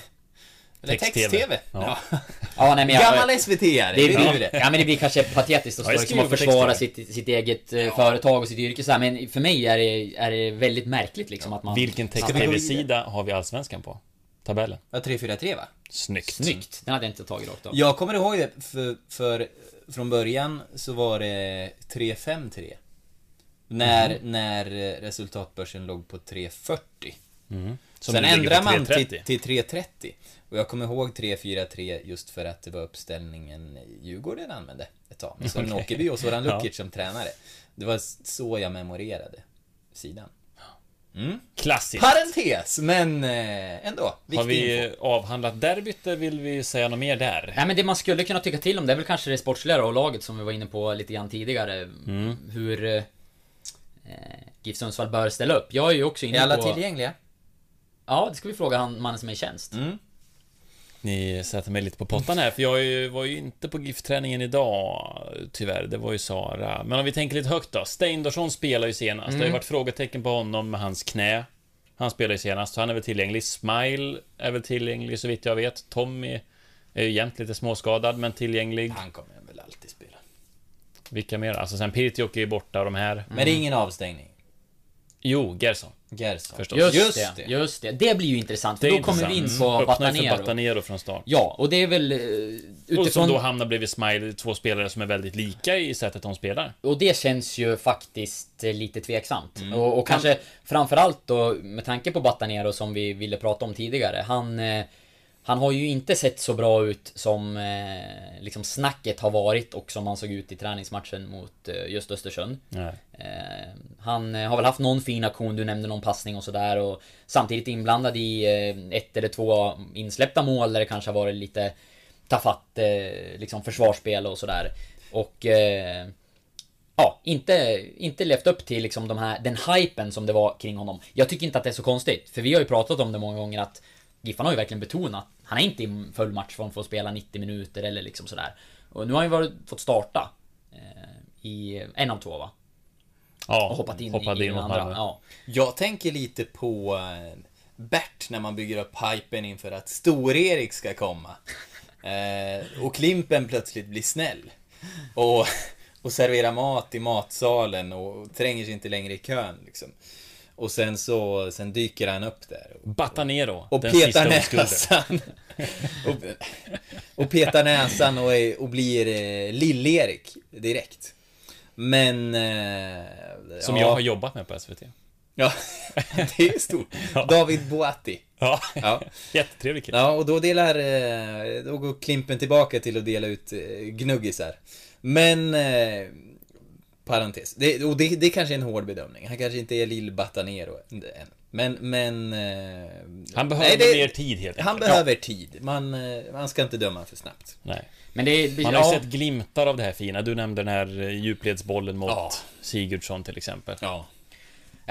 Eller Text-tv. text-tv. Ja. Ja. Ja, nej men jag... Gammal SVT-are, det det blir, blir det. ja men det blir kanske patetiskt att Ja, stå liksom och på försvara sitt, sitt eget eh, företag och sitt yrke så här, Men för mig är det, är det väldigt märkligt liksom att man... Vilken text-tv-sida har vi Allsvenskan på? Tabellen. Ja, 343 va? Snyggt. Snyggt! Den hade jag inte tagit rakt av. Jag kommer ihåg det, för, för från början så var det 353. När, när resultatbörsen låg på 340. Som Sen på man 330. till, till 330. Och jag kommer ihåg 343 just för att det var uppställningen Djurgården använde ett tag. Med Sören <laughs> Okej. Åkerby och Soran Ja. Lukic som tränare. Det var så jag memorerade sidan. Mm. Klassiskt. Parentes, men eh, ändå. Har vi info. avhandlat derbyt eller vill vi säga något mer där? Nej men det man skulle kunna tycka till om det är väl kanske det sportsliga och laget som vi var inne på lite grann tidigare. Mm. Hur eh, GIF Sundsvall bör ställa upp. Jag är ju också inne Är alla på... tillgängliga? Ja, det ska vi fråga han, mannen som är i tjänst. Mm. Ni sätter mig lite på pottan här, för jag var ju inte på GIF-träningen idag, tyvärr. Det var ju Sara. Men om vi tänker lite högt då. Steindorsson spelar ju senast. Det har ju varit frågetecken på honom med hans knä. Han spelar ju senast, så han är väl tillgänglig. Smile är väl tillgänglig så vitt jag vet. Tommy är ju jämt lite småskadad, men tillgänglig. Han kommer. Vilka mer? Alltså sen Pirtjoki är borta och de här. Men det är ingen avstängning. Jo, Gerson. Gerson. Förstås. Just, Just det, det. just det. Det blir ju intressant, för då kommer vi in på Öppnar ju för Batanero. Batanero från start. Ja, och det är väl eh, Och som utifrån... då hamnar bredvid Smile, två spelare som är väldigt lika i sättet de spelar. Och det känns ju faktiskt eh, lite tveksamt. Och, och kanske framförallt då med tanke på Batanero som vi ville prata om tidigare. Han, eh, han har ju inte sett så bra ut som eh, liksom snacket har varit och som han såg ut i träningsmatchen mot eh, just Östersund. Eh, han eh, har väl haft någon fin aktion, du nämnde någon passning och sådär och samtidigt inblandad i eh, ett eller två insläppta mål där det kanske har varit lite tafatt eh, liksom försvarsspel och sådär. Och ja, inte, inte levt upp till liksom de här, den hypen som det var kring honom. Jag tycker inte att det är så konstigt, för vi har ju pratat om det många gånger att Giffarna har ju verkligen betonat han är inte i full matchform för att spela 90 minuter eller liksom sådär. Och nu har han ju varit, fått starta eh, i en av två va? Ja, Och hoppat in hoppade i, i in den andra. Ja. Jag tänker lite på eh, Bert när man bygger upp hypen inför att Stor-Erik ska komma. Eh, och Klimpen plötsligt blir snäll. och, och serverar mat i matsalen och tränger sig inte längre i kön liksom. Och sen så, sen dyker han upp där. Batanero, Och den petar näsan. och, och petar näsan och, är, och blir eh, Lill-Erik direkt. Men... Eh, Som ja, jag har jobbat med på SVT. Ja, <laughs> det är stort. <laughs> David Boatti. Ja, Ja. jättetrevlig kille. Ja, och då delar... eh, Då går Klimpen tillbaka till att dela ut eh, gnuggisar. Men... Parentes. Det, och det, det kanske är en hård bedömning. Han kanske inte är Lill Batanero än. Men, men... eh, Han behöver nej, det- mer tid helt enkelt. Han behöver tid. Man, eh, man ska inte döma för snabbt. Nej. Men det. Man har ju ja, sett glimtar av det här fina. Du nämnde den här eh, djupledsbollen mot Ja. Sigurdsson till exempel. Ja.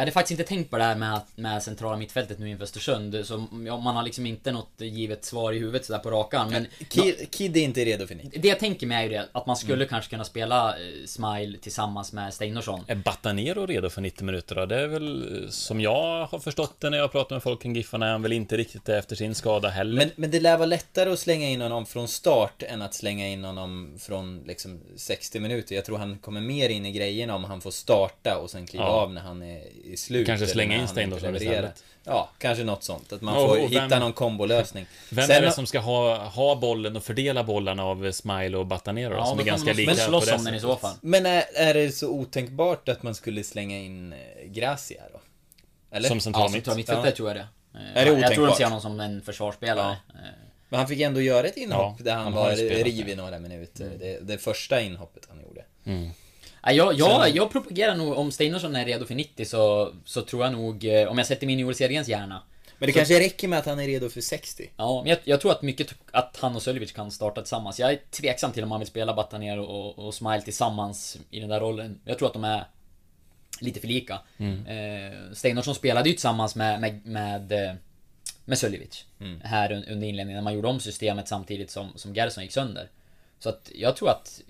Jag hade faktiskt inte tänkt på det här med, med centrala mittfältet nu inför Östersund. Så man har liksom inte något givet svar i huvudet sådär på rak arm. Men Kid, Kid är inte redo för nick. det jag tänker mig är ju det att man skulle Mm. kanske kunna spela eh, Smile tillsammans med Steinarsson. Är Batanero redo för 90 minuter då? Det är väl, eh, som jag har förstått det när jag pratar med folk kring Giffarna, är han väl inte riktigt det efter sin skada heller. Men, men det lär vara lättare att slänga in honom från start än att slänga in honom från liksom 60 minuter. Jag tror han kommer mer in i grejerna om han får starta och sen kliva Ja. av när han är i slut. Kanske slänga in levererar. istället. Ja, kanske något sånt. Att man Och- får vem- hitta någon kombolösning. Vem Sen är det som ska ha, ha bollen och fördela bollarna av Smile och Batanero då, Ja, som är ganska lika slåss på det den i så fall. Men är, är det så otänkbart att man skulle slänga in eh, Gracia då? Eller? Som Ja, central tar mittfältare tror jag det. Eh, Är det Jag tror de otänkbart? ser honom som en försvarsspelare. Eh, Men han fick ändå göra ett inhopp Ja, där han, han var rivig det. några minuter. Det, det första inhoppet han gjorde. Ja, jag, jag, jag propagerar nog, om Steinarsson är redo för 90 så, så tror jag nog, eh, om jag sätter mig in i Joel hjärna. Men det kanske räcker med att han är redo för 60. Ja, men jag, jag tror att mycket att han och Söljevic kan starta tillsammans. Jag är tveksam till om man vill spela Battaner och, och Smile tillsammans i den där rollen. Jag tror att de är lite för lika. Eh, Steinarsson spelade ju tillsammans med, med, med, eh, med Söljevic. Här un- under inledningen, när man gjorde om systemet samtidigt som, som Gerson gick sönder. Så att jag tror att,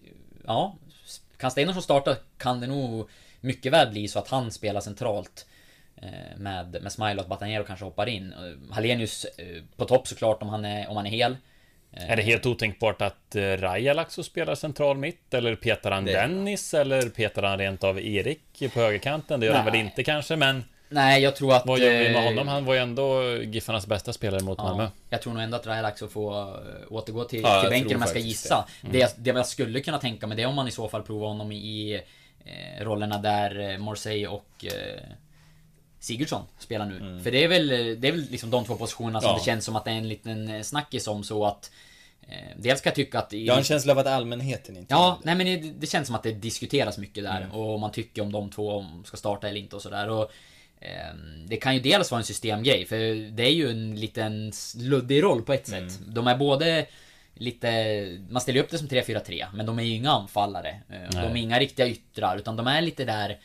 ja, kan Steinarsson starta kan det nog mycket väl bli så att han spelar centralt. eh, Med, med Smile och att Batanero kanske hoppar in. Eh, Hallenius eh, på topp såklart om han är, om han är hel. Är det helt otänkbart att Rajalaxo spelar central mitt? Eller petar han Det- Dennis? Eller petar han rent av Erik på högerkanten? Det gör han väl Nej. inte kanske, men Nej, jag tror att... vad gör vi med eh, honom? Han var ju ändå Giffarnas bästa spelare mot Malmö. Ja, jag tror nog ändå att Rajalaxo får äh, återgå till, Ja, till bänken om jag ska gissa. Det. jag- det jag skulle kunna tänka mig det är om man i så fall provar honom i eh, rollerna där eh, Marseille och eh, Sigurdsson spelar nu. För det är väl, det är väl liksom de två positionerna som Ja. det känns som att det är en liten eh, snackis om så att eh, Dels ska jag tycka att... i- Jag har en känsla av att allmänheten inte Ja, det. nej men det, det känns som att det diskuteras mycket där och man tycker om de två om ska starta eller inte och sådär och Det kan ju dels vara en systemgrej för det är ju en liten luddig roll på ett sätt. De är både lite, man ställer upp det som 3-4-3 men de är ju inga anfallare. Eh, De är inga riktiga yttrar utan de är lite där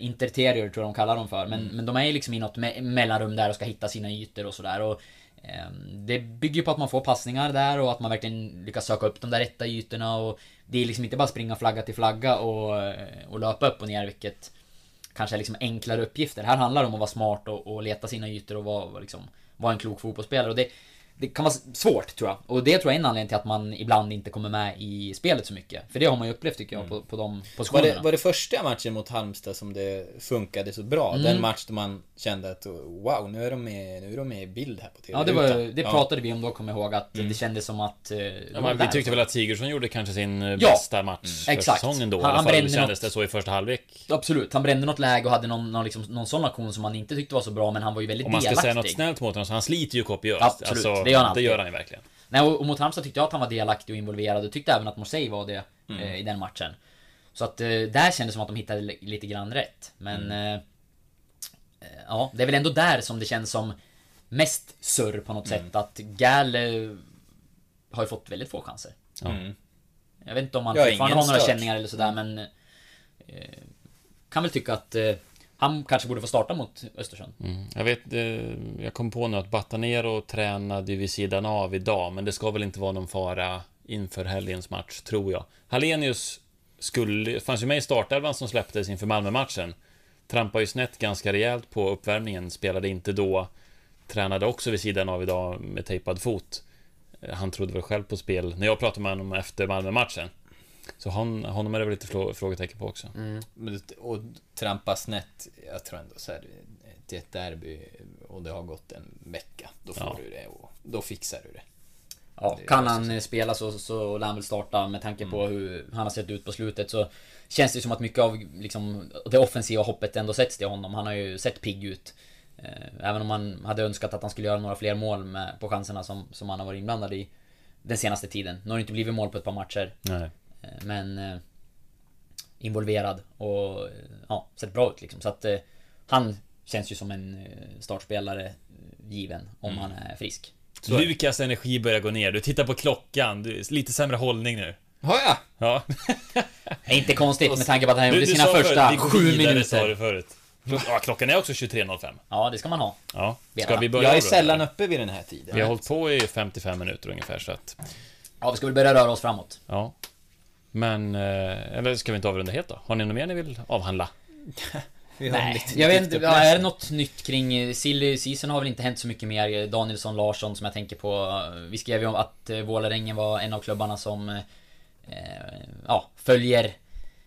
Interterior tror jag de kallar dem för men, men de är ju liksom i något me- mellanrum där och ska hitta sina ytor och sådär och ehm, Det bygger ju på att man får passningar där och att man verkligen lyckas söka upp de där rätta ytorna och Det är liksom inte bara springa flagga till flagga och, eh, och löpa upp och ner vilket Kanske liksom enklare uppgifter. Här handlar det om att vara smart och, och leta sina ytor och vara, liksom, vara en klok fotbollsspelare och det det kan vara svårt tror jag. Och det tror jag är en anledning till att man ibland inte kommer med i spelet så mycket. För det har man ju upplevt tycker jag på, på de Var positionerna. det, var det första matchen mot Halmstad som det funkade så bra? Mm. Den match då man kände att wow, nu är de med, nu är de med i bild här på TV. Ja, det, var, det ja. pratade vi om då, kommer jag ihåg, att det kändes som att... eh, Ja, var men vi där. tyckte väl att Sigurdsson gjorde kanske sin eh, Ja, bästa match för exakt. säsongen då. I Han- alla han fall brände kändes något- det så i första halvlek. Absolut, han brände något läge och hade någon, någon, liksom, någon sån aktion som man inte tyckte var så bra, men han var ju väldigt Om man ska delaktig. säga något snällt mot honom så han sliter ju kopiöst. Absolut, Alltså, det gör han Det gör han ju verkligen. Nej, och, och mot Halmstad tyckte jag att han var delaktig och involverad och tyckte även att Marseille var det Mm. eh, i den matchen. Så att eh, där kändes det som att de hittade li- lite grann rätt. Men... Mm. Eh, eh, ja, det är väl ändå där som det känns som mest surr på något Mm. sätt. Att Gal eh, har ju fått väldigt få chanser. Mm. Jag vet inte om han fortfarande har några stört. känningar eller sådär men... Eh, kan väl tycka att eh, han kanske borde få starta mot Östersund. Mm. Jag vet, eh, jag kom på nu att Batanero tränade ju vid sidan av idag, men det ska väl inte vara någon fara inför helgens match, tror jag. Hallenius skulle, fanns ju med i startelvan som släpptes inför Malmö-matchen. Trampade ju snett ganska rejält på uppvärmningen, spelade inte då. Tränade också vid sidan av idag med tejpad fot. Eh, han trodde väl själv på spel när jag pratade med honom efter Malmö-matchen. Så hon, honom är det väl lite frå- frågetecken på också. Mm. Och trampa snett, jag tror ändå så här, till ett derby och det har gått en vecka, då får Ja. du det och då fixar du det. Ja, Det kan han eh, spela så, så lär han väl starta med tanke på hur han har sett ut på slutet så Känns det som att mycket av liksom, det offensiva hoppet ändå sätts till honom. Han har ju sett pigg ut. Eh, Även om man hade önskat att han skulle göra några fler mål med, på chanserna som, som han har varit inblandad i Den senaste tiden. Nu har det inte blivit mål på ett par matcher. Nej. Eh, Men eh, Involverad och eh, ja, sett bra ut liksom. Så att eh, han känns ju som en startspelare given om han är frisk. Lukas energi börjar gå ner. Du tittar på klockan. Du, lite sämre hållning nu. Har jag? Ja. <laughs> Det är inte konstigt med tanke på att han gjorde sina första sju sa du minuter. förut. Ja, klockan är också 23.05. Ja, det ska man ha. Ja. Ska vi börja Jag är sällan eller? uppe vid den här tiden. Vi har hållit på i 55 minuter ungefär så att... Ja, vi ska väl börja röra oss framåt. Ja. Men... eh, Eller ska vi inte avrunda helt då? Har ni något mer ni vill avhandla? Vi har en Nej, jag vet inte. Ja, är det något nytt kring eh, Silly Season har väl inte hänt så mycket mer. Danielsson, Larsson som jag tänker på. Vi skrev ju om att eh, Vålerengen var en av klubbarna som eh, ja, följer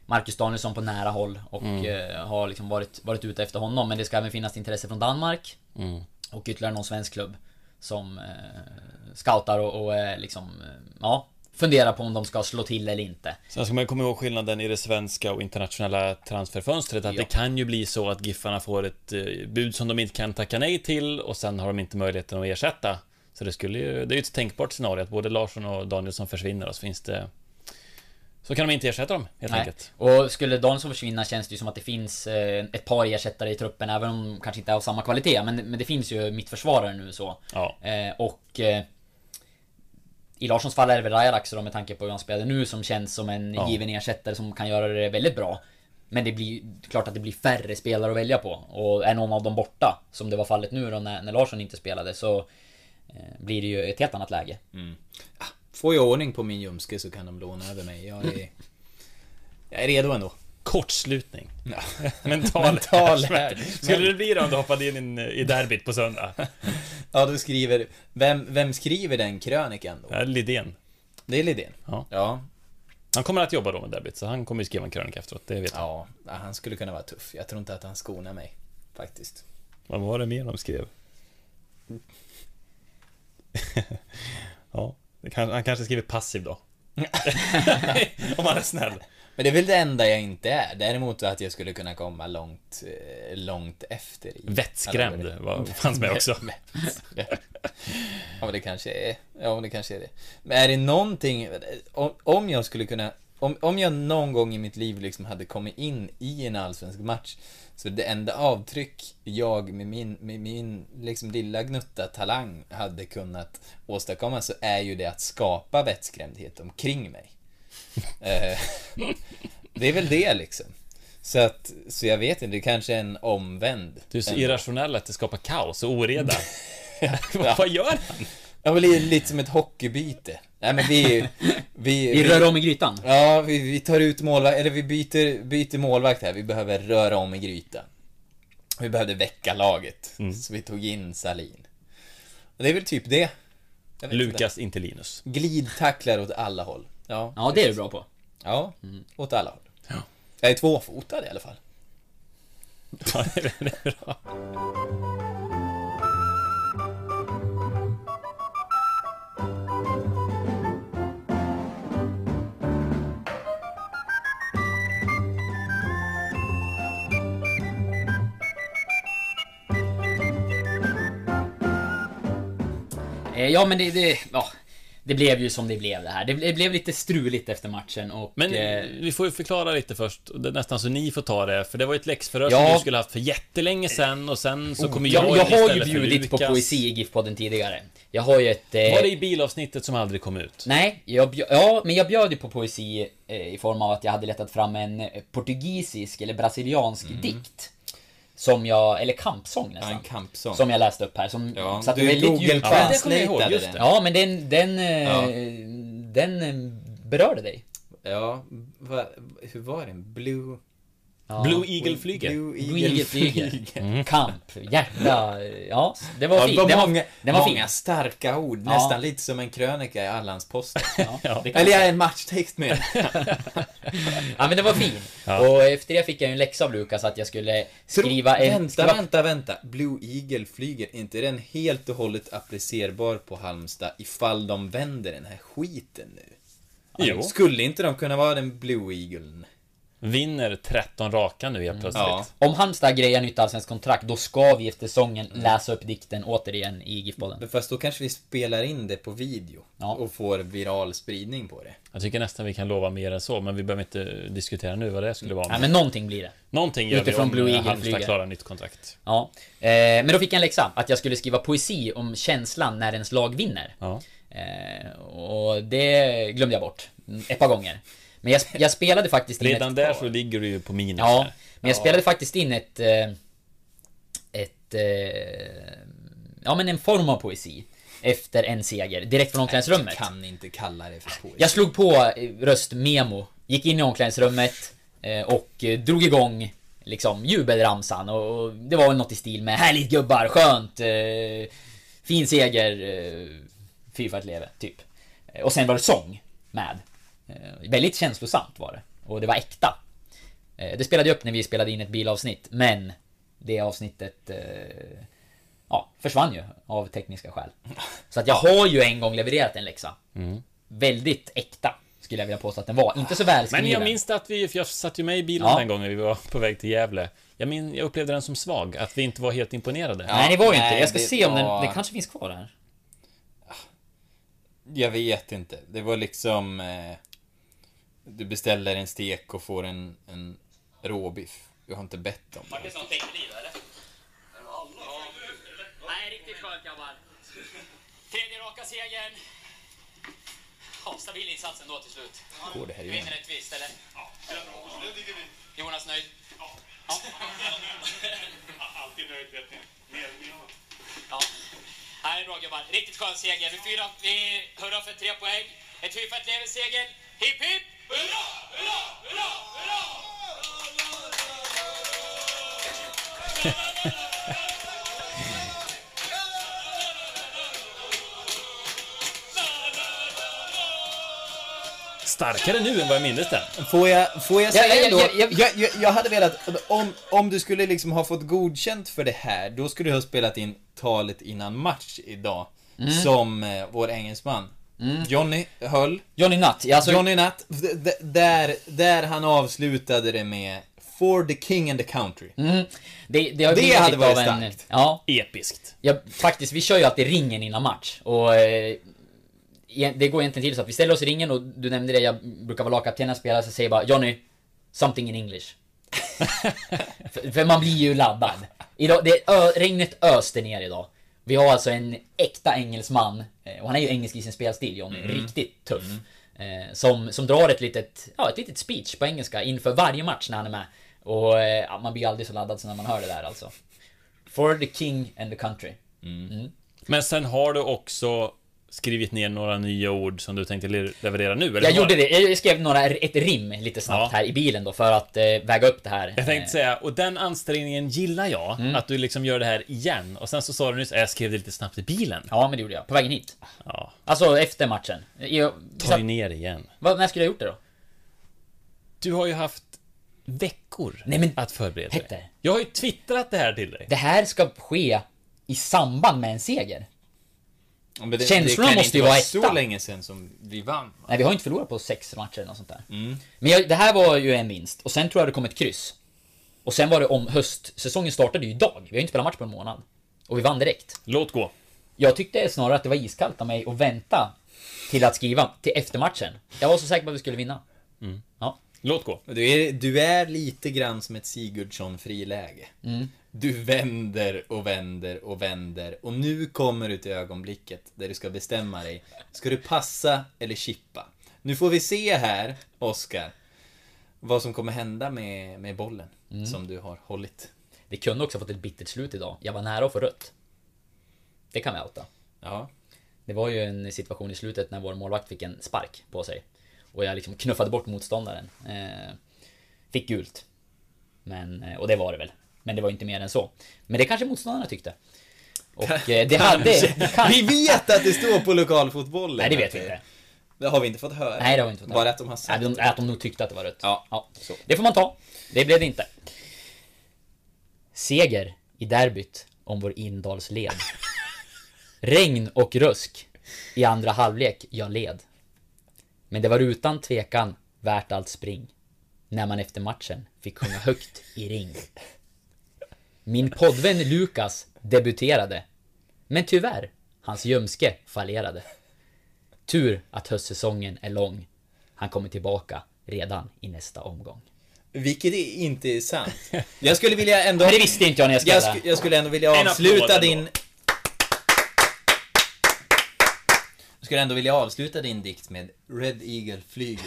Marcus Danielsson på nära håll och eh, har liksom varit, varit ute efter honom. Men det ska även finnas intresse från Danmark och ytterligare någon svensk klubb som eh, scoutar och, och eh, liksom, eh, ja, funderar på om de ska slå till eller inte. Sen ska man komma ihåg skillnaden i det svenska och internationella transferfönstret. Att Ja. det kan ju bli så att Giffarna får ett eh, bud som de inte kan tacka nej till och sen har de inte möjligheten att ersätta. Så det skulle ju, det är ju ett tänkbart scenario att både Larsson och Danielsson försvinner och så finns det... Så kan de inte ersätta dem, helt Nej. enkelt. Och skulle Danielsson försvinna känns det ju som att det finns eh, ett par ersättare i truppen, även om de kanske inte är av samma kvalitet. Men, men det finns ju mittförsvarare nu så. Ja. Eh, och... I Larssons fall är det väl Rajarak då med tanke på hur han spelade nu som känns som en Ja. given ersättare som kan göra det väldigt bra. Men det blir klart att det blir färre spelare att välja på. Och är någon av dem borta, som det var fallet nu då när, när Larsson inte spelade, så eh, blir det ju ett helt annat läge. Får jag ordning på min ljumske så kan de låna över mig. Jag är, jag är redo ändå. Kortslutning. Ja. <laughs> Mental, Mental. Skulle det bli då om du hoppade in i- i derbyt på söndag? Ja, du skriver... Vem, vem skriver den krönikan då? Det är Lidén. Det är Lidén. Ja. Ja. Han kommer att jobba då med derbyt, så han kommer ju skriva en krönika efteråt, det vet jag. Ja, han skulle kunna vara tuff. Jag tror inte att han skonar mig. Faktiskt. Vad var det mer de skrev? <laughs> ja, han kanske skriver passiv då. <laughs> Om han är snäll. Men det är väl det enda jag inte är. Däremot att jag skulle kunna komma långt, eh, långt efter. I Vettskrämd var, fanns med också. <laughs> Ja, men det kanske är... Ja, men det kanske är det. Men är det någonting... Om, om jag skulle kunna... Om, om jag någon gång i mitt liv liksom hade kommit in i en allsvensk match så det enda avtryck jag med min, med min liksom lilla gnutta talang hade kunnat åstadkomma så är ju det att skapa vettskrämdhet omkring mig. Eh, <laughs> det är väl det liksom. Så att, så jag vet inte, det kanske är en omvänd. Du är så irrationell att det skapar kaos och oreda. <laughs> Vad- <laughs> Vad gör han? Ja, men det är lite som ett hockeybyte. Nej men vi... Vi, Vi rör om i grytan. Ja, vi, vi tar ut målvakt, eller vi byter, byter målvakt här. Vi behöver röra om i grytan. Vi behövde väcka laget. Mm. Så vi tog in Salin. Och det är väl typ det. Lukas, inte Linus. Glidtacklar åt alla håll. Ja, Ja, det är du bra på. ja Mm. åt alla håll. Jag är tvåfotad i alla fall. <laughs> Ja, det är bra. Eh, Ja men det, det, ja, det blev ju som det blev det här. Det, ble- det blev lite struligt efter matchen och... Men eh, vi får ju förklara lite först. Nästan så ni får ta det, för det var ju ett läxförhör Ja. som du skulle haft för jättelängge sen och sen så kommer jag jag, jag in har ju bjudit på poesi i GIF-podden tidigare. Jag har ju ett... Eh, Var det i bilavsnittet som aldrig kom ut? Nej, jag ja, men jag bjöd ju på poesi eh, i form av att jag hade letat fram en eh, portugisisk eller brasiliansk dikt. Som jag, eller kampsång Ja, nästan. en kampsång. Som jag läste upp här. Som Ja, satte du väldigt Google djupt. Ja, det kommer jag ihåg, just det. Ja, men den, den, eh, Ja. den eh, berörde dig. Ja, va, hur var den? Blue... Blue Eagle flyger. Blue Blue Eagle flyger. Kamp, hjärta, ja. Det var Ja, fint. det var många, den var många fin. starka ord. Ja. Nästan lite som en krönika i Allandsposten. <laughs> Ja, det Eller en matchtext med. <laughs> Ja men den var fin. Ja. Och efter det fick jag en läxa av Lukas att jag skulle skriva en... Vänta, skriva... vänta, vänta. Blue Eagle flyger. inte den helt och hållet applicerbar på Halmstad ifall de vänder den här skiten nu? Jo. Skulle inte de kunna vara den Blue Eaglen? Vinner 13 raka nu helt plötsligt. Ja. Om Halmstad grejar nytt allsvenskt kontrakt, då ska vi efter säsongen läsa upp dikten återigen i GIF-podden. Men fast då kanske vi spelar in det på video. Ja. Och får viral spridning på det. Jag tycker nästan vi kan lova mer än så, men vi behöver inte diskutera nu vad det skulle vara. Nej men någonting blir det. Någonting gör Utifrån vi om Blue Eagle Halmstad flyger. klarar nytt kontrakt. Ja. Eh, men då fick jag en läxa, att jag skulle skriva poesi om känslan när ens lag vinner. Ja. Eh, och det glömde jag bort. mm, Ett par gånger. Men jag, jag spelade faktiskt in Redan ett... där så ligger du ju på minus. Ja, här. men jag spelade faktiskt in ett... eh, Ett... eh, Ja men en form av poesi. Efter en seger, direkt från omklädningsrummet. Kan inte kalla det för poesi. Jag slog på eh, röstmemo, gick in i omklädningsrummet och drog igång liksom jubelramsan och det var väl något i stil med Härligt gubbar, skönt, fin seger, fy för att leva, typ. Och sen var det sång med. Eh, väldigt känslosamt var det. Och det var äkta. Eh, det spelade upp när vi spelade in ett bilavsnitt, men det avsnittet eh, ja, försvann ju av tekniska skäl. Så att jag har ju en gång levererat en läxa. Väldigt äkta, skulle jag vilja påstå att den var. Inte så välskriven. Men jag minns att vi, för jag satt ju med i bilen Ja. den gången vi var på väg till Gävle. Jag, min, jag upplevde den som svag, att vi inte var helt imponerade. Nej, det var ju inte Jag ska se om den... var- Den kanske finns kvar här. Jag vet inte. Det var liksom... Eh, du beställer en stek och får en, en råbiff. Jag har inte bett om det. Nej, riktigt skönt grabbar. Tredje raka segern. Ja, stabil insats ändå till slut. Går det här igen? vinner rättvist, eller? Ja, Jonas nöjd? Ja. <laughs> Alltid nöjd vet ni. Mer, mer. Ja. Här är bra gubbar. Riktigt skön seger. Vi, fyra, vi hurrar för tre poäng. Ett fyrfällt lever-seger. Hipp hipp! Starkare nu än vad jag minns den. Får jag, får jag Ja, säga ja, ändå? ja, ja, Jag, jag, jag hade velat, om, om du skulle liksom ha fått godkänt för det här, då skulle du ha spelat in talet innan match idag. Mm. Som eh, vår engelsman. Johnny höll. Johnny Nutt. Alltså, Johnny Nutt, där, där han avslutade det med For the King and the Country. Mm, det, det, har Det hade varit en- starkt. Ja, Episkt. ja, faktiskt. Vi kör ju alltid ringen innan match. Och eh, e- det går egentligen till så att vi ställer oss i ringen och du nämnde det, jag brukar vara lagkapten när jag spelar, så säger jag bara Johnny, something in English. <laughs> för, för man blir ju laddad. Idag, det, ö, regnet öste ner idag. Vi har alltså en äkta engelsman, och han är ju engelsk i sin spelstil Johnny, riktigt tuff. Eh, som, som drar ett litet, ja, ett litet speech på engelska inför varje match när han är med. Och eh, ja, man blir aldrig så laddad som när man hör det där alltså. For the king and the country. Men sen har du också skrivit ner några nya ord som du tänkte le- leverera nu, eller Jag gjorde det, jag skrev några, ett rim lite snabbt Ja. här i bilen då för att eh, väga upp det här. Jag tänkte säga, och den ansträngningen gillar jag, Mm. att du liksom gör det här igen. Och sen så sa du nyss, "Äh, jag skrev det lite snabbt i bilen. Ja, men det gjorde jag. På vägen hit. Ja, Alltså efter matchen. Jag, ta dig ner igen. vad, när skulle jag gjort det då? Du har ju haft veckor Nej, men- att förbereda dig. Petter. Jag har ju twittrat det här till dig. Det här ska ske i samband med en seger. Ja, men det, Känslorna det måste ju vara vara så länge sedan som vi vann. va? Nej, vi har inte förlorat på sex matcher eller något sånt där. Men jag, det här var ju en vinst. Och sen tror jag det kom ett kryss. Och sen var det om höstsäsongen startade ju idag. Vi har inte spelat match på en månad. Och vi vann direkt. Låt gå. Jag tyckte snarare att det var iskallt av mig att vänta till att skriva till efter matchen. Jag var så säker på att vi skulle vinna. Ja. Låt gå. Du är, du är lite grann som ett Sigurdsson-friläge. Mm. Du vänder och vänder och vänder och nu kommer du till ögonblicket där du ska bestämma dig. Ska du passa eller chippa? Nu får vi se här, Oskar, vad som kommer hända med, med bollen Mm. som du har hållit. Det kunde också ha fått ett bittert slut idag. Jag var nära att få rött. Det kan vi outa. Ja. Det var ju en situation i slutet när vår målvakt fick en spark på sig. Och jag liksom knuffade bort motståndaren. Eh, fick gult. Men, eh, och det var det väl. Men det var inte mer än så. Men det kanske motståndarna tyckte. Och eh, det hade... Vi vet att det står på lokalfotbollen. Nej, det vet vi inte. Det har vi inte fått höra. Nej, det har vi inte fått höra. Bara att de har sagt Nej, de, att de nog tyckte att det var rött. Ja, ja. Det får man ta. Det blev det inte. Seger i derbyt om vår Indalsled. <laughs> Regn och rusk. I andra halvlek jag led. Men det var utan tvekan värt allt spring. När man efter matchen fick sjunga högt i ring. Min poddvän Lukas debuterade. Men tyvärr, hans ljumske fallerade. Tur att höstsäsongen är lång. Han kommer tillbaka redan i nästa omgång. Vilket är inte är sant. <laughs> Jag skulle vilja ändå... Men det visste inte jag när jag skrev jag, sk- jag skulle ändå vilja avsluta din... ändå. Jag skulle ändå vilja avsluta din dikt med Red Eagle flyger.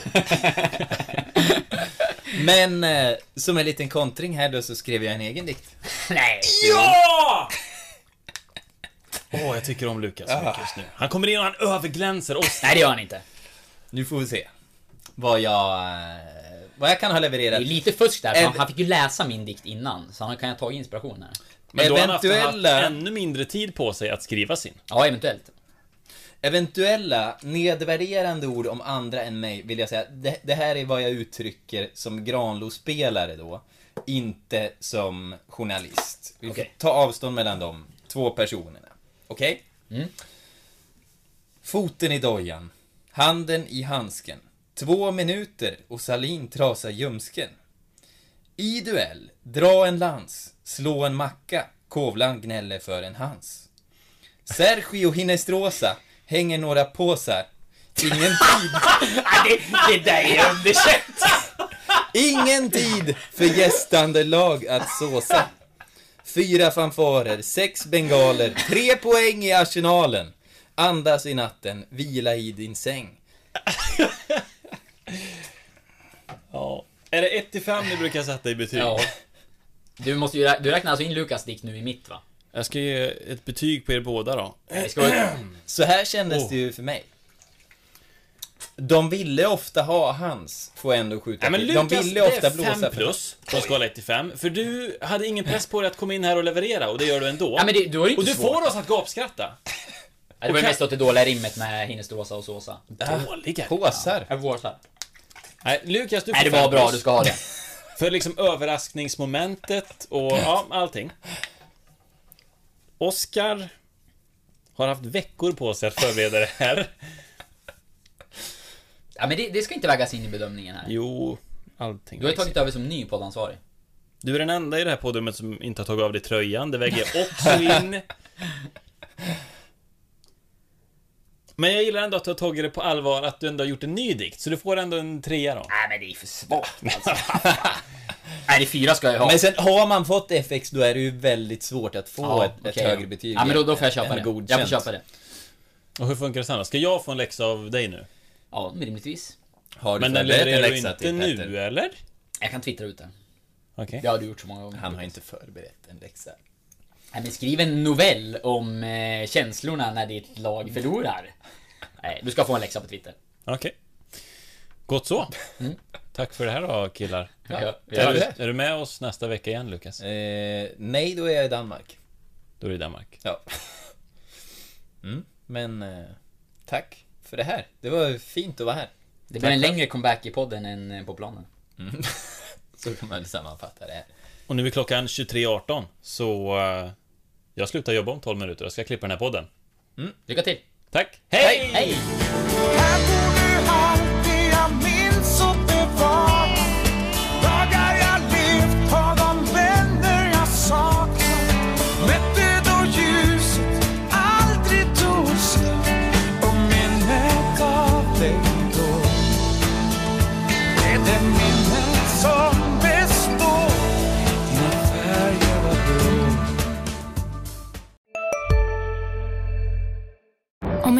<laughs> Men eh, som en liten kontring här då så skrev jag en egen dikt. Nej! Ja! Åh, jag tycker om Lukas så mycket just nu. Han kommer in och han överglänser oss. Nej, det gör han inte. Nu får vi se. Vad jag... eh, Vad jag kan ha Det levererat. är lite fusk där, för han, han fick ju läsa min dikt innan, så han kan ju ta inspiration här. Men då har han haft, Eventuella- haft ännu mindre tid på sig att skriva sin. Ja, eventuellt. Eventuella nedvärderande ord om andra än mig vill jag säga, det, det här är vad jag uttrycker som Granlo-spelare då. Inte som journalist. Vi får Okej. ta avstånd mellan de två personerna. Okej? Mm. Foten i dojan. Handen i handsken. Två minuter och Salin trasar ljumsken. I duell, dra en lans, slå en macka, Kovlan gnäller för en hans. Sergio Hinestrosa hänger några påsar. Ingen tid, <laughs> det, det där är underkänt! ingen tid för gästande lag att såsa. Fyra fanfarer, sex bengaler, tre poäng i arsenalen. Andas i natten, vila i din säng. Ja. Är det 1 till 5 ni brukar sätta i betyg? Ja. Du, måste ju, du räknar alltså in Lukas dikt nu i mitt va? Jag ska ge ett betyg på er båda då. Det ska vara... <clears throat> Så här kändes Oh. det ju för mig. De ville ofta ha hans, får jag ändå skjuta Nej men till. Lukas, De ville det ofta är blåsa 5 för- plus på skala 1 till 5. För du hade ingen press på dig att komma in här och leverera och det gör du ändå. Ja, men det, då är det inte och du svårt. får oss att gapskratta. Ja, det var ju mest åt det dåliga rimmet med Hinnestrosa och Såsa. Dåliga. Påsar. Jag vårsar. Nej, Lukas du får Nej, det var fem bra, plus. du ska ha det. För liksom överraskningsmomentet och ja, allting. Oscar har haft veckor på sig att förbereda det här. Ja, men det, det ska inte vägas in i bedömningen här. Jo, allting. Du har ju tagit över som ny poddansvarig. Du är den enda i det här poddrummet som inte har tagit av dig tröjan. Det väger också in. <laughs> Men jag gillar ändå att du har tagit det på allvar, att du ändå har gjort en ny dikt. Så du får ändå en trea då. Nej, men det är för svårt <laughs> alltså. Nej, det fyra ska jag ha. Men sen har man fått FX då är det ju väldigt svårt att få Ja, ett, ett okej, högre ja. betyg. Ja, men då, då får jag köpa det. godkänt. Jag får köpa det. Och hur funkar det sen då? Ska jag få en läxa av dig nu? Ja, rimligtvis. Har du Men den levererar du läxa inte till nu, Petter? eller? Jag kan twittra ut det. Okej. Det har du gjort så många gånger. Han har inte förberett en läxa. Nej, men skriv en novell om eh, känslorna när ditt lag förlorar. Nej, du ska få en läxa på Twitter. Okej. Gott så. Tack för det här då killar. Ja, är, du, är du med oss nästa vecka igen Lukas? Eh, nej, då är jag i Danmark. Då är det Danmark. Ja. Mm, men eh, tack för det här. Det var fint att vara här. Det blir en längre comeback i podden än eh, på planen. <laughs> Så kan man sammanfatta det här. Och nu är klockan 23.18 så eh, jag slutar jobba om 12 minuter. Jag ska klippa den här podden. Lycka till! Tack! Hej! Hej! Här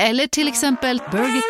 eller till exempel Burger...